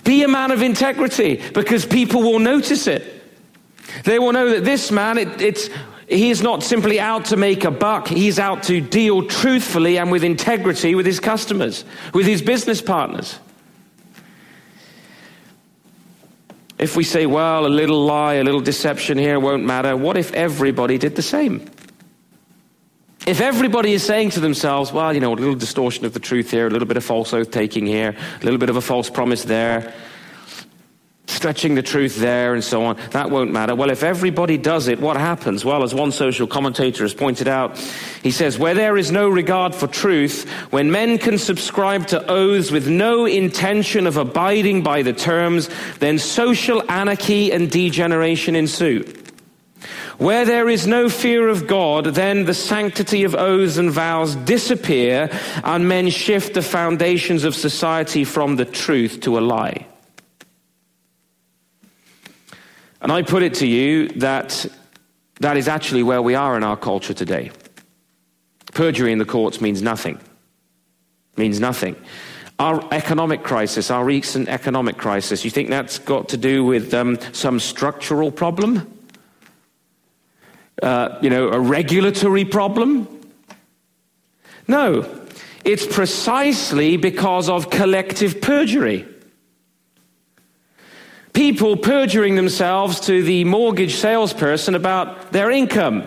Be a man of integrity because people will notice it. They will know that this man, it, it's, he is not simply out to make a buck, he's out to deal truthfully and with integrity with his customers, with his business partners. If we say, well, a little lie, a little deception here won't matter, what if everybody did the same? If everybody is saying to themselves, well, you know, a little distortion of the truth here, a little bit of false oath taking here, a little bit of a false promise there, stretching the truth there and so on. That won't matter. Well, if everybody does it, what happens? Well, as one social commentator has pointed out, he says, where there is no regard for truth, when men can subscribe to oaths with no intention of abiding by the terms, then social anarchy and degeneration ensue. Where there is no fear of God, then the sanctity of oaths and vows disappear, and men shift the foundations of society from the truth to a lie. And I put it to you that that is actually where we are in our culture today. Perjury in the courts means nothing. Means nothing. Our economic crisis, our recent economic crisis, you think that's got to do with um, some structural problem? Uh, you know, a regulatory problem? No. It's precisely because of collective perjury people perjuring themselves to the mortgage salesperson about their income.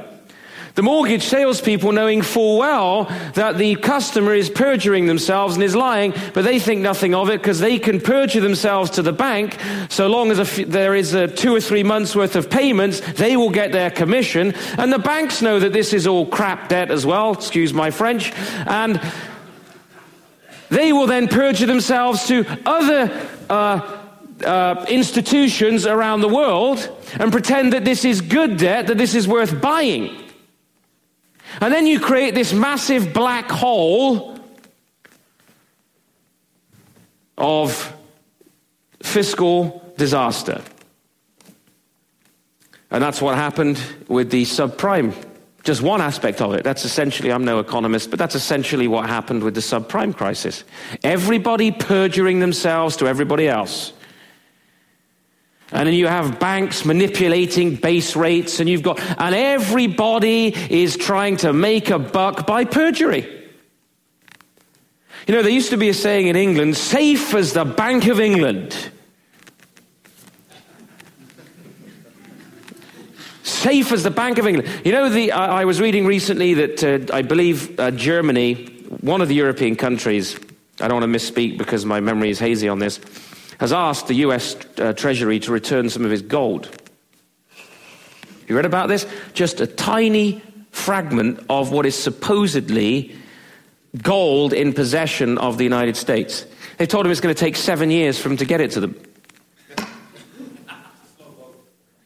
The mortgage salespeople knowing full well that the customer is perjuring themselves and is lying, but they think nothing of it because they can perjure themselves to the bank. So long as there is a two or three months worth of payments, they will get their commission. And the banks know that this is all crap debt as well, excuse my French. And they will then perjure themselves to other uh, uh, institutions around the world and pretend that this is good debt, that this is worth buying. And then you create this massive black hole of fiscal disaster. And that's what happened with the subprime. Just one aspect of it. That's essentially, I'm no economist, but that's essentially what happened with the subprime crisis. Everybody perjuring themselves to everybody else. And then you have banks manipulating base rates, and you've got, and everybody is trying to make a buck by perjury. You know, there used to be a saying in England safe as the Bank of England. safe as the Bank of England. You know, the, I, I was reading recently that uh, I believe uh, Germany, one of the European countries, I don't want to misspeak because my memory is hazy on this has asked the US uh, Treasury to return some of his gold. You read about this? Just a tiny fragment of what is supposedly gold in possession of the United States. They told him it's going to take seven years for him to get it to them.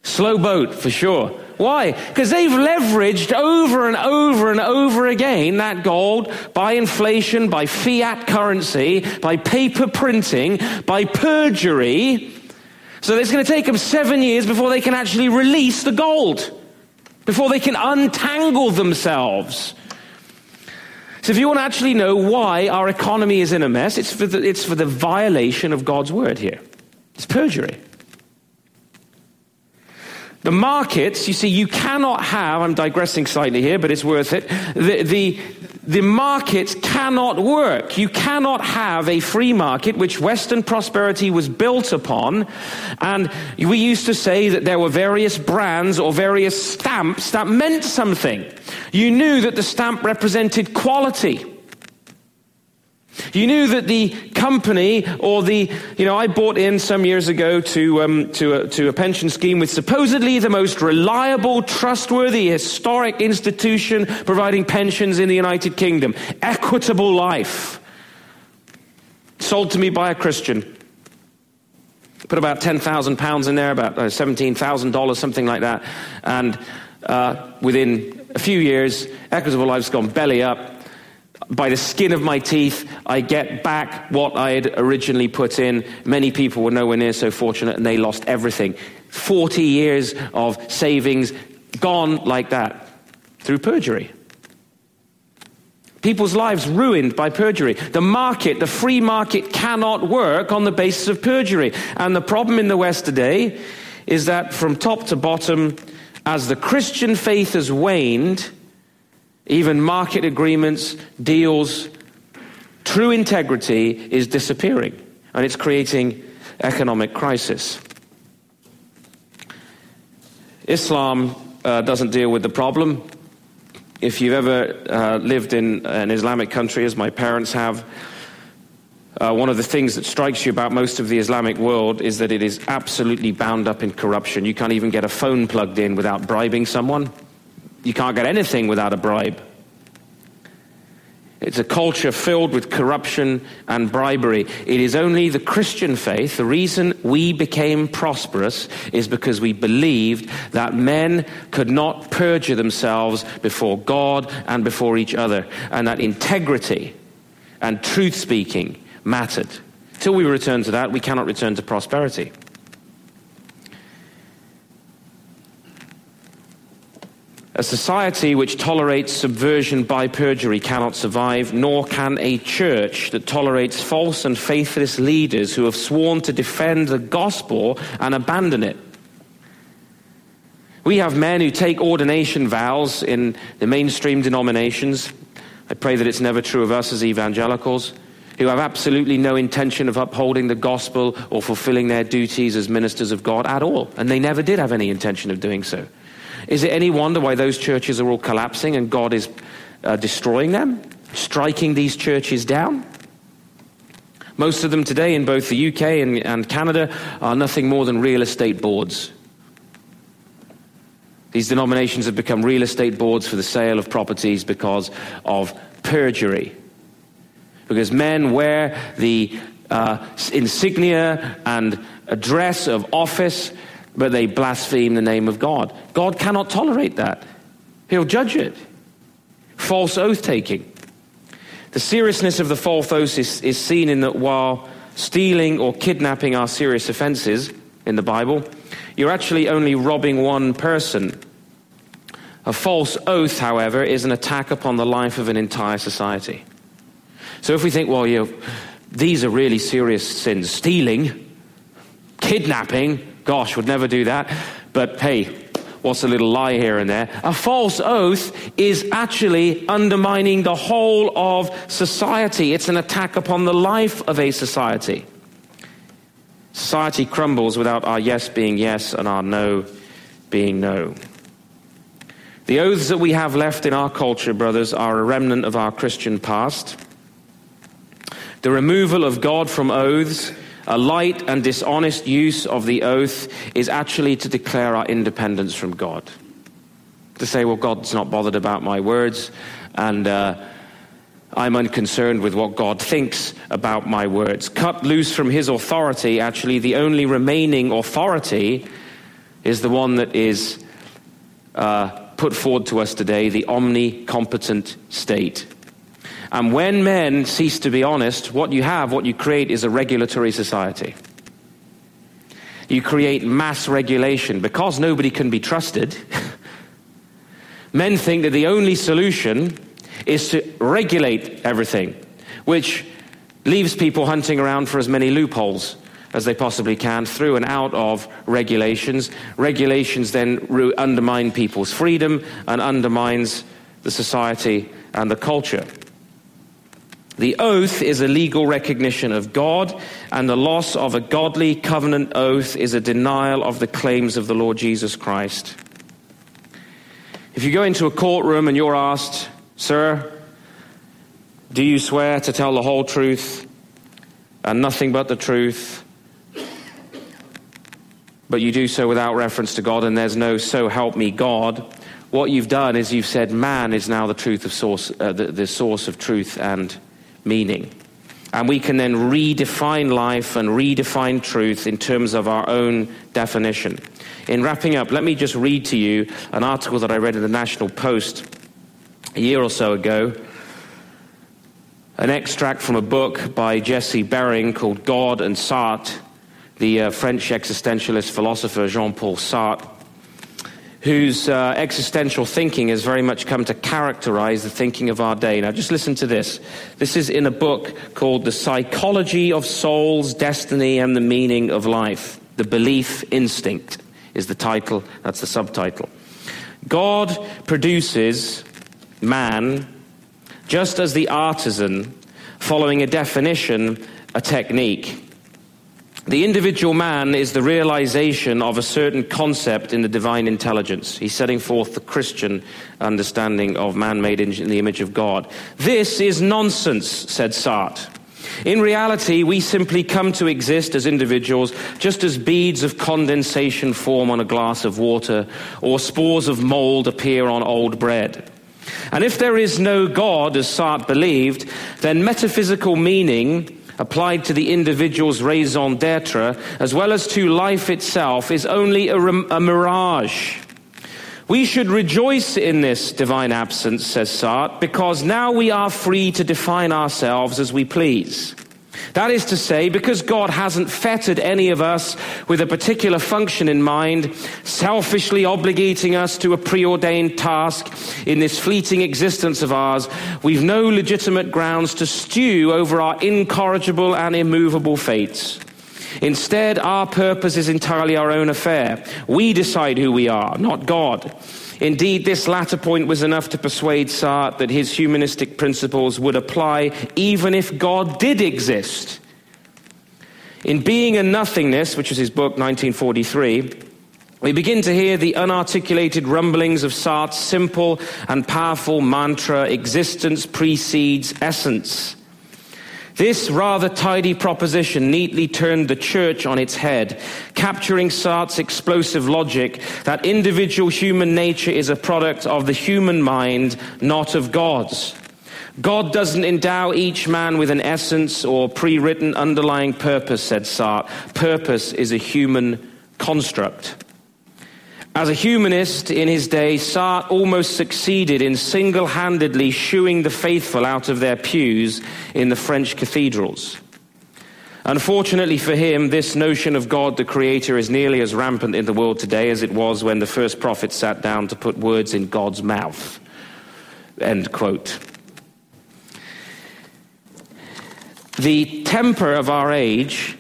Slow boat, for sure. Why? Because they've leveraged over and over and over again that gold by inflation, by fiat currency, by paper printing, by perjury. So it's going to take them seven years before they can actually release the gold, before they can untangle themselves. So if you want to actually know why our economy is in a mess, it's for the, it's for the violation of God's word here. It's perjury. The markets, you see, you cannot have, I'm digressing slightly here, but it's worth it. The, the, the markets cannot work. You cannot have a free market, which Western prosperity was built upon. And we used to say that there were various brands or various stamps that meant something. You knew that the stamp represented quality. You knew that the company or the, you know, I bought in some years ago to, um, to, a, to a pension scheme with supposedly the most reliable, trustworthy, historic institution providing pensions in the United Kingdom. Equitable Life. Sold to me by a Christian. Put about £10,000 in there, about uh, $17,000, something like that. And uh, within a few years, Equitable Life's gone belly up by the skin of my teeth, I get back what I had originally put in. Many people were nowhere near so fortunate and they lost everything. 40 years of savings gone like that through perjury. People's lives ruined by perjury. The market, the free market, cannot work on the basis of perjury. And the problem in the West today is that from top to bottom, as the Christian faith has waned, even market agreements, deals, true integrity is disappearing. And it's creating economic crisis. Islam uh, doesn't deal with the problem. If you've ever uh, lived in an Islamic country, as my parents have, uh, one of the things that strikes you about most of the Islamic world is that it is absolutely bound up in corruption. You can't even get a phone plugged in without bribing someone. You can't get anything without a bribe. It's a culture filled with corruption and bribery. It is only the Christian faith. The reason we became prosperous is because we believed that men could not perjure themselves before God and before each other, and that integrity and truth speaking mattered. Till we return to that, we cannot return to prosperity. A society which tolerates subversion by perjury cannot survive, nor can a church that tolerates false and faithless leaders who have sworn to defend the gospel and abandon it. We have men who take ordination vows in the mainstream denominations. I pray that it's never true of us as evangelicals, who have absolutely no intention of upholding the gospel or fulfilling their duties as ministers of God at all. And they never did have any intention of doing so. Is it any wonder why those churches are all collapsing and God is uh, destroying them, striking these churches down? Most of them today in both the UK and, and Canada are nothing more than real estate boards. These denominations have become real estate boards for the sale of properties because of perjury. Because men wear the uh, insignia and address of office but they blaspheme the name of God. God cannot tolerate that. He'll judge it. False oath taking. The seriousness of the false oath is, is seen in that while stealing or kidnapping are serious offenses in the Bible, you're actually only robbing one person. A false oath, however, is an attack upon the life of an entire society. So if we think, well, you know, these are really serious sins stealing, kidnapping, gosh, would never do that. But hey, what's a little lie here and there? A false oath is actually undermining the whole of society. It's an attack upon the life of a society. Society crumbles without our yes being yes and our no being no. The oaths that we have left in our culture, brothers, are a remnant of our Christian past. The removal of God from oaths a light and dishonest use of the oath is actually to declare our independence from God. To say, well, God's not bothered about my words, and uh, I'm unconcerned with what God thinks about my words. Cut loose from his authority, actually, the only remaining authority is the one that is uh, put forward to us today the omnicompetent state. And when men cease to be honest, what you have, what you create, is a regulatory society. You create mass regulation because nobody can be trusted. men think that the only solution is to regulate everything, which leaves people hunting around for as many loopholes as they possibly can through and out of regulations. Regulations then undermine people's freedom and undermines the society and the culture. The oath is a legal recognition of God, and the loss of a godly covenant oath is a denial of the claims of the Lord Jesus Christ. If you go into a courtroom and you're asked, Sir, do you swear to tell the whole truth and nothing but the truth? But you do so without reference to God, and there's no so help me God. What you've done is you've said man is now the truth of source, uh, the, the source of truth and meaning. And we can then redefine life and redefine truth in terms of our own definition. In wrapping up, let me just read to you an article that I read in the National Post a year or so ago an extract from a book by Jesse Bering called God and Sartre, the uh, French existentialist philosopher Jean Paul Sartre, whose uh, existential thinking has very much come to characterize the thinking of our day. Now, just listen to this. This is in a book called The Psychology of Souls, Destiny, and the Meaning of Life. The Belief Instinct is the title, that's the subtitle. God produces man just as the artisan, following a definition, a technique. The individual man is the realization of a certain concept in the divine intelligence. He's setting forth the Christian understanding of man made in the image of God. This is nonsense, said Sartre. In reality, we simply come to exist as individuals just as beads of condensation form on a glass of water or spores of mold appear on old bread. And if there is no God, as Sartre believed, then metaphysical meaning applied to the individual's raison d'etre, as well as to life itself, is only a, a mirage. We should rejoice in this divine absence, says Sartre, because now we are free to define ourselves as we please. That is to say, because God hasn't fettered any of us with a particular function in mind, selfishly obligating us to a preordained task in this fleeting existence of ours, we've no legitimate grounds to stew over our incorrigible and immovable fates. Instead, our purpose is entirely our own affair. We decide who we are, not God. Indeed, this latter point was enough to persuade Sartre that his humanistic principles would apply even if God did exist. In Being and Nothingness, which was his book 1943, we begin to hear the unarticulated rumblings of Sartre's simple and powerful mantra existence precedes essence. This rather tidy proposition neatly turned the church on its head, capturing Sartre's explosive logic that individual human nature is a product of the human mind, not of God's. God doesn't endow each man with an essence or pre written underlying purpose, said Sartre. Purpose is a human construct. As a humanist in his day, Sartre almost succeeded in single handedly shooing the faithful out of their pews in the French cathedrals. Unfortunately for him, this notion of God the Creator is nearly as rampant in the world today as it was when the first prophet sat down to put words in God's mouth. End quote. The temper of our age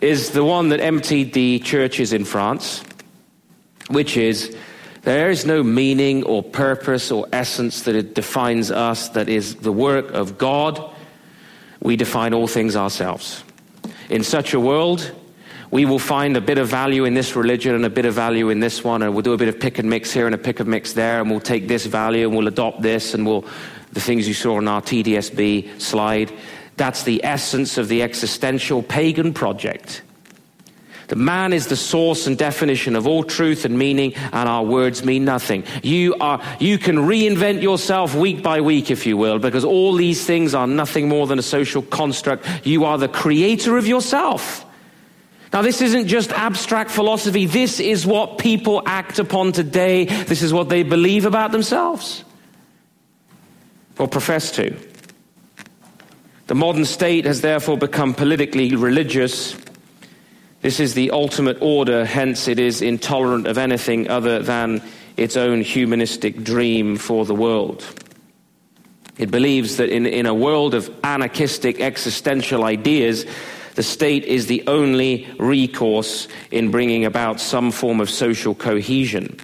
is the one that emptied the churches in France which is there is no meaning or purpose or essence that it defines us that is the work of God. We define all things ourselves. In such a world, we will find a bit of value in this religion and a bit of value in this one, and we'll do a bit of pick and mix here and a pick and mix there, and we'll take this value and we'll adopt this, and we'll the things you saw on our TDSB slide. That's the essence of the existential pagan project. The man is the source and definition of all truth and meaning, and our words mean nothing. You are, you can reinvent yourself week by week, if you will, because all these things are nothing more than a social construct. You are the creator of yourself. Now, this isn't just abstract philosophy. This is what people act upon today. This is what they believe about themselves or profess to. The modern state has therefore become politically religious this is the ultimate order, hence, it is intolerant of anything other than its own humanistic dream for the world. It believes that in, in a world of anarchistic existential ideas, the state is the only recourse in bringing about some form of social cohesion.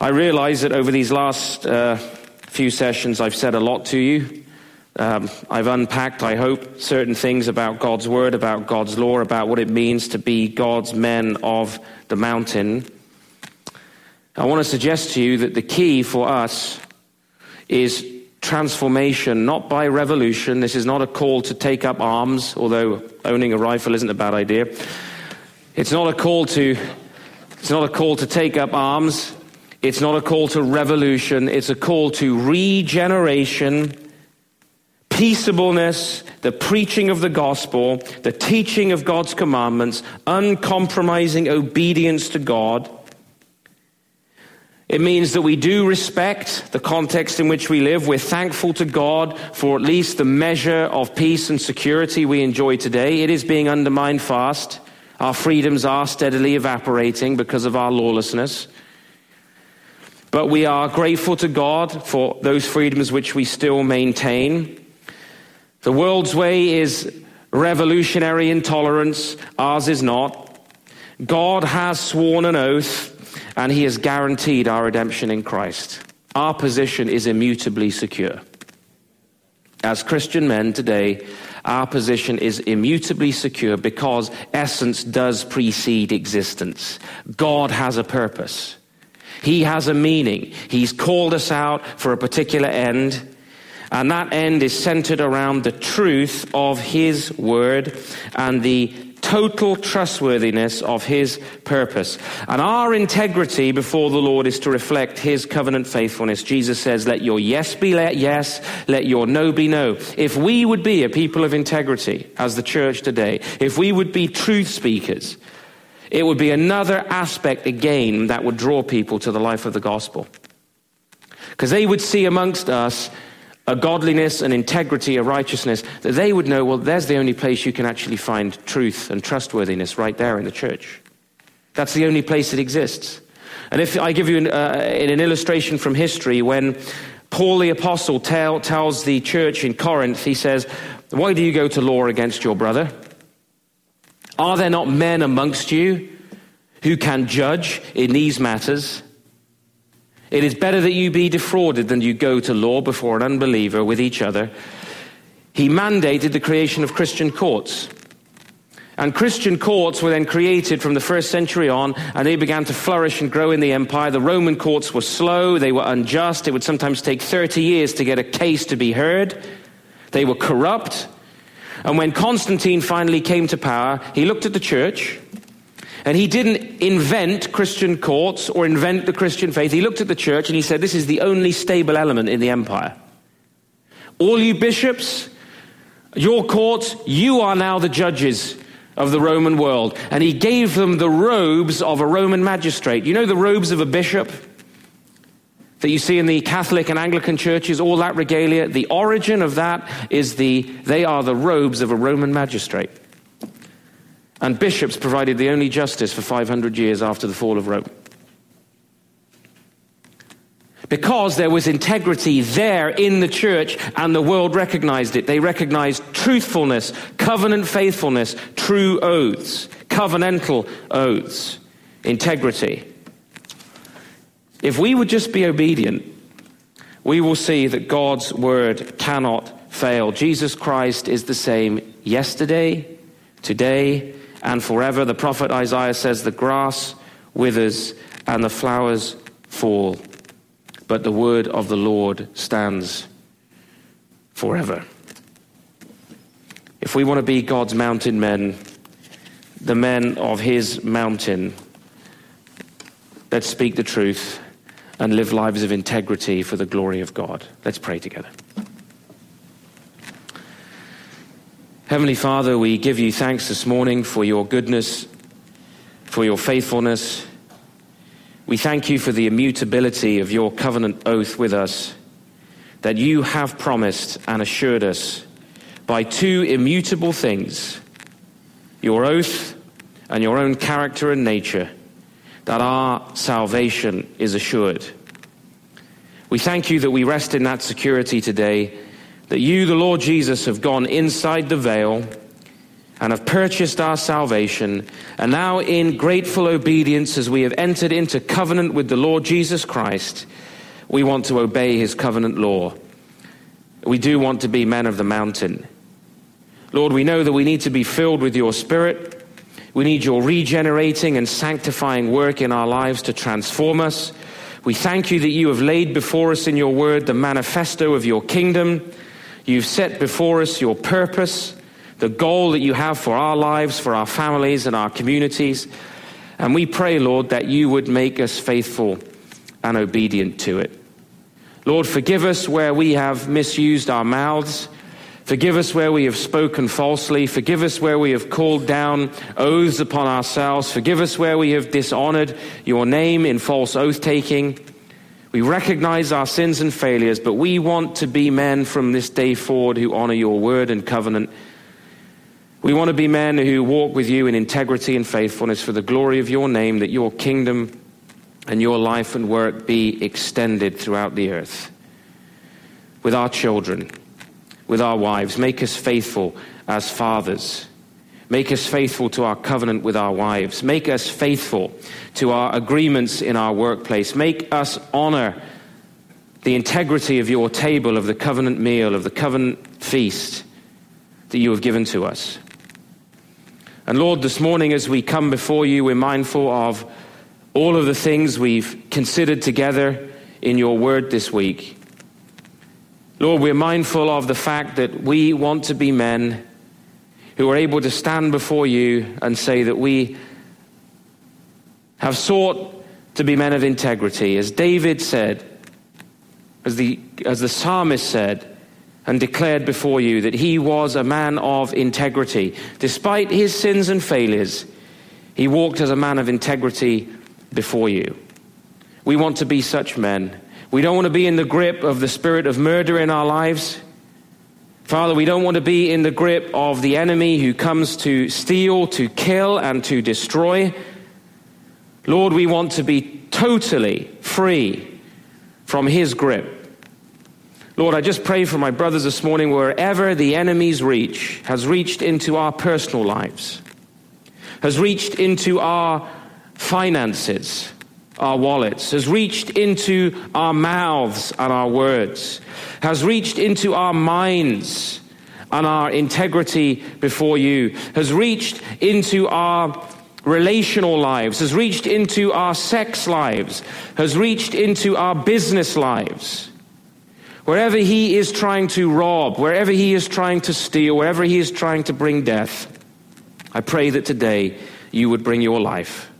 I realize that over these last uh, few sessions, I've said a lot to you. Um, I've unpacked, I hope, certain things about God's word, about God's law, about what it means to be God's men of the mountain. I want to suggest to you that the key for us is transformation, not by revolution. This is not a call to take up arms, although owning a rifle isn't a bad idea. It's not a call to, it's not a call to take up arms. It's not a call to revolution. It's a call to regeneration peaceableness, the preaching of the gospel, the teaching of God's commandments, uncompromising obedience to God. It means that we do respect the context in which we live. We're thankful to God for at least the measure of peace and security we enjoy today. It is being undermined fast. Our freedoms are steadily evaporating because of our lawlessness. But we are grateful to God for those freedoms which we still maintain. The world's way is revolutionary intolerance, ours is not. God has sworn an oath and he has guaranteed our redemption in Christ. Our position is immutably secure. As Christian men today, our position is immutably secure because essence does precede existence. God has a purpose. He has a meaning. He's called us out for a particular end. And that end is centered around the truth of His word and the total trustworthiness of his purpose. And our integrity before the Lord is to reflect his covenant faithfulness. Jesus says, Let your yes be let yes, let your no be no. If we would be a people of integrity as the church today, if we would be truth speakers, it would be another aspect again that would draw people to the life of the gospel. Because they would see amongst us a godliness, an integrity, a righteousness, that they would know, well, there's the only place you can actually find truth and trustworthiness right there in the church. That's the only place it exists. And if I give you an, uh, an illustration from history, when Paul the Apostle tell, tells the church in Corinth, he says, Why do you go to law against your brother? Are there not men amongst you who can judge in these matters? It is better that you be defrauded than you go to law before an unbeliever with each other. He mandated the creation of Christian courts. And Christian courts were then created from the first century on, and they began to flourish and grow in the empire. The Roman courts were slow, they were unjust. It would sometimes take 30 years to get a case to be heard. They were corrupt. And when Constantine finally came to power, he looked at the church and he didn't invent Christian courts or invent the Christian faith. He looked at the church and he said, This is the only stable element in the empire. All you bishops, your courts, you are now the judges of the Roman world. And he gave them the robes of a Roman magistrate. You know the robes of a bishop? that you see in the Catholic and Anglican churches, all that regalia, the origin of that is the, they are the robes of a Roman magistrate. And bishops provided the only justice for 500 years after the fall of Rome. Because there was integrity there in the church and the world recognized it. They recognized truthfulness, covenant faithfulness, true oaths, covenantal oaths, integrity. If we would just be obedient, we will see that God's word cannot fail. Jesus Christ is the same yesterday, today, and forever. The prophet Isaiah says, The grass withers and the flowers fall, but the word of the Lord stands forever. If we want to be God's mountain men, the men of his mountain, let's speak the truth and live lives of integrity for the glory of God. Let's pray together. Heavenly Father, we give you thanks this morning for your goodness, for your faithfulness. We thank you for the immutability of your covenant oath with us, that you have promised and assured us by two immutable things your oath and your own character and nature, that our salvation is assured. We thank you that we rest in that security today that you, the Lord Jesus, have gone inside the veil and have purchased our salvation. And now, in grateful obedience, as we have entered into covenant with the Lord Jesus Christ, we want to obey his covenant law. We do want to be men of the mountain. Lord, we know that we need to be filled with your spirit. We need your regenerating and sanctifying work in our lives to transform us. We thank you that you have laid before us in your word the manifesto of your kingdom You've set before us your purpose, the goal that you have for our lives, for our families, and our communities. And we pray, Lord, that you would make us faithful and obedient to it. Lord, forgive us where we have misused our mouths. Forgive us where we have spoken falsely. Forgive us where we have called down oaths upon ourselves. Forgive us where we have dishonored your name in false oath taking. We recognize our sins and failures, but we want to be men from this day forward who honor your word and covenant. We want to be men who walk with you in integrity and faithfulness for the glory of your name, that your kingdom and your life and work be extended throughout the earth. With our children, with our wives, make us faithful as fathers. Make us faithful to our covenant with our wives. Make us faithful to our agreements in our workplace. Make us honor the integrity of your table, of the covenant meal, of the covenant feast that you have given to us. And Lord, this morning as we come before you, we're mindful of all of the things we've considered together in your word this week. Lord, we're mindful of the fact that we want to be men who are able to stand before you and say that we have sought to be men of integrity. As David said, as the, as the psalmist said, and declared before you that he was a man of integrity. Despite his sins and failures, he walked as a man of integrity before you. We want to be such men. We don't want to be in the grip of the spirit of murder in our lives. Father, we don't want to be in the grip of the enemy who comes to steal, to kill, and to destroy. Lord, we want to be totally free from his grip. Lord, I just pray for my brothers this morning, wherever the enemy's reach has reached into our personal lives, has reached into our finances, our wallets, has reached into our mouths and our words, has reached into our minds and our integrity before you, has reached into our relational lives, has reached into our sex lives, has reached into our business lives. Wherever he is trying to rob, wherever he is trying to steal, wherever he is trying to bring death, I pray that today you would bring your life.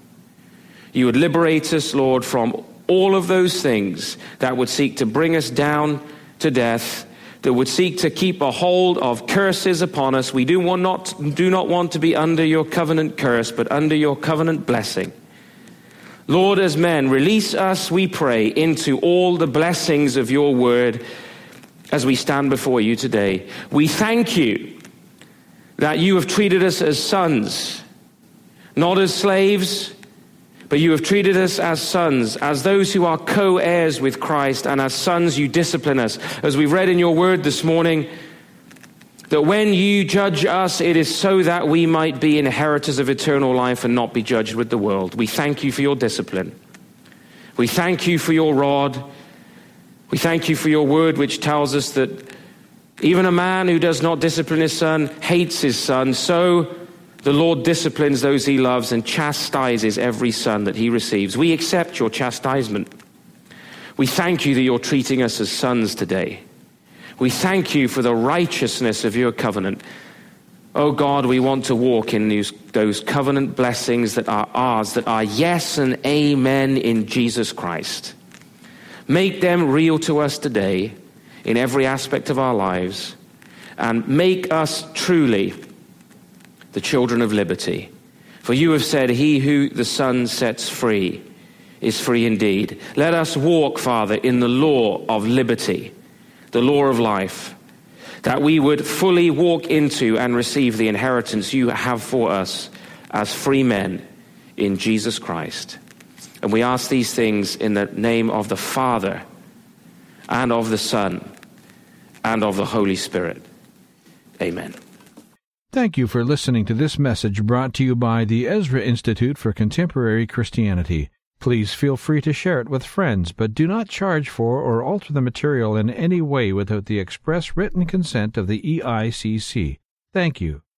You would liberate us, Lord, from all of those things that would seek to bring us down to death, that would seek to keep a hold of curses upon us. We do, want not, do not want to be under your covenant curse, but under your covenant blessing. Lord, as men, release us, we pray, into all the blessings of your word as we stand before you today. We thank you that you have treated us as sons, not as slaves but you have treated us as sons, as those who are co heirs with Christ, and as sons you discipline us. As we've read in your word this morning, that when you judge us, it is so that we might be inheritors of eternal life and not be judged with the world. We thank you for your discipline. We thank you for your rod. We thank you for your word, which tells us that even a man who does not discipline his son hates his son. So the Lord disciplines those he loves and chastises every son that he receives. We accept your chastisement. We thank you that you're treating us as sons today. We thank you for the righteousness of your covenant. Oh God, we want to walk in these, those covenant blessings that are ours, that are yes and amen in Jesus Christ. Make them real to us today in every aspect of our lives and make us truly the children of liberty. For you have said, He who the Son sets free is free indeed. Let us walk, Father, in the law of liberty, the law of life, that we would fully walk into and receive the inheritance you have for us as free men in Jesus Christ. And we ask these things in the name of the Father and of the Son and of the Holy Spirit. Amen. Thank you for listening to this message brought to you by the Ezra Institute for Contemporary Christianity. Please feel free to share it with friends, but do not charge for or alter the material in any way without the express written consent of the EICC. Thank you.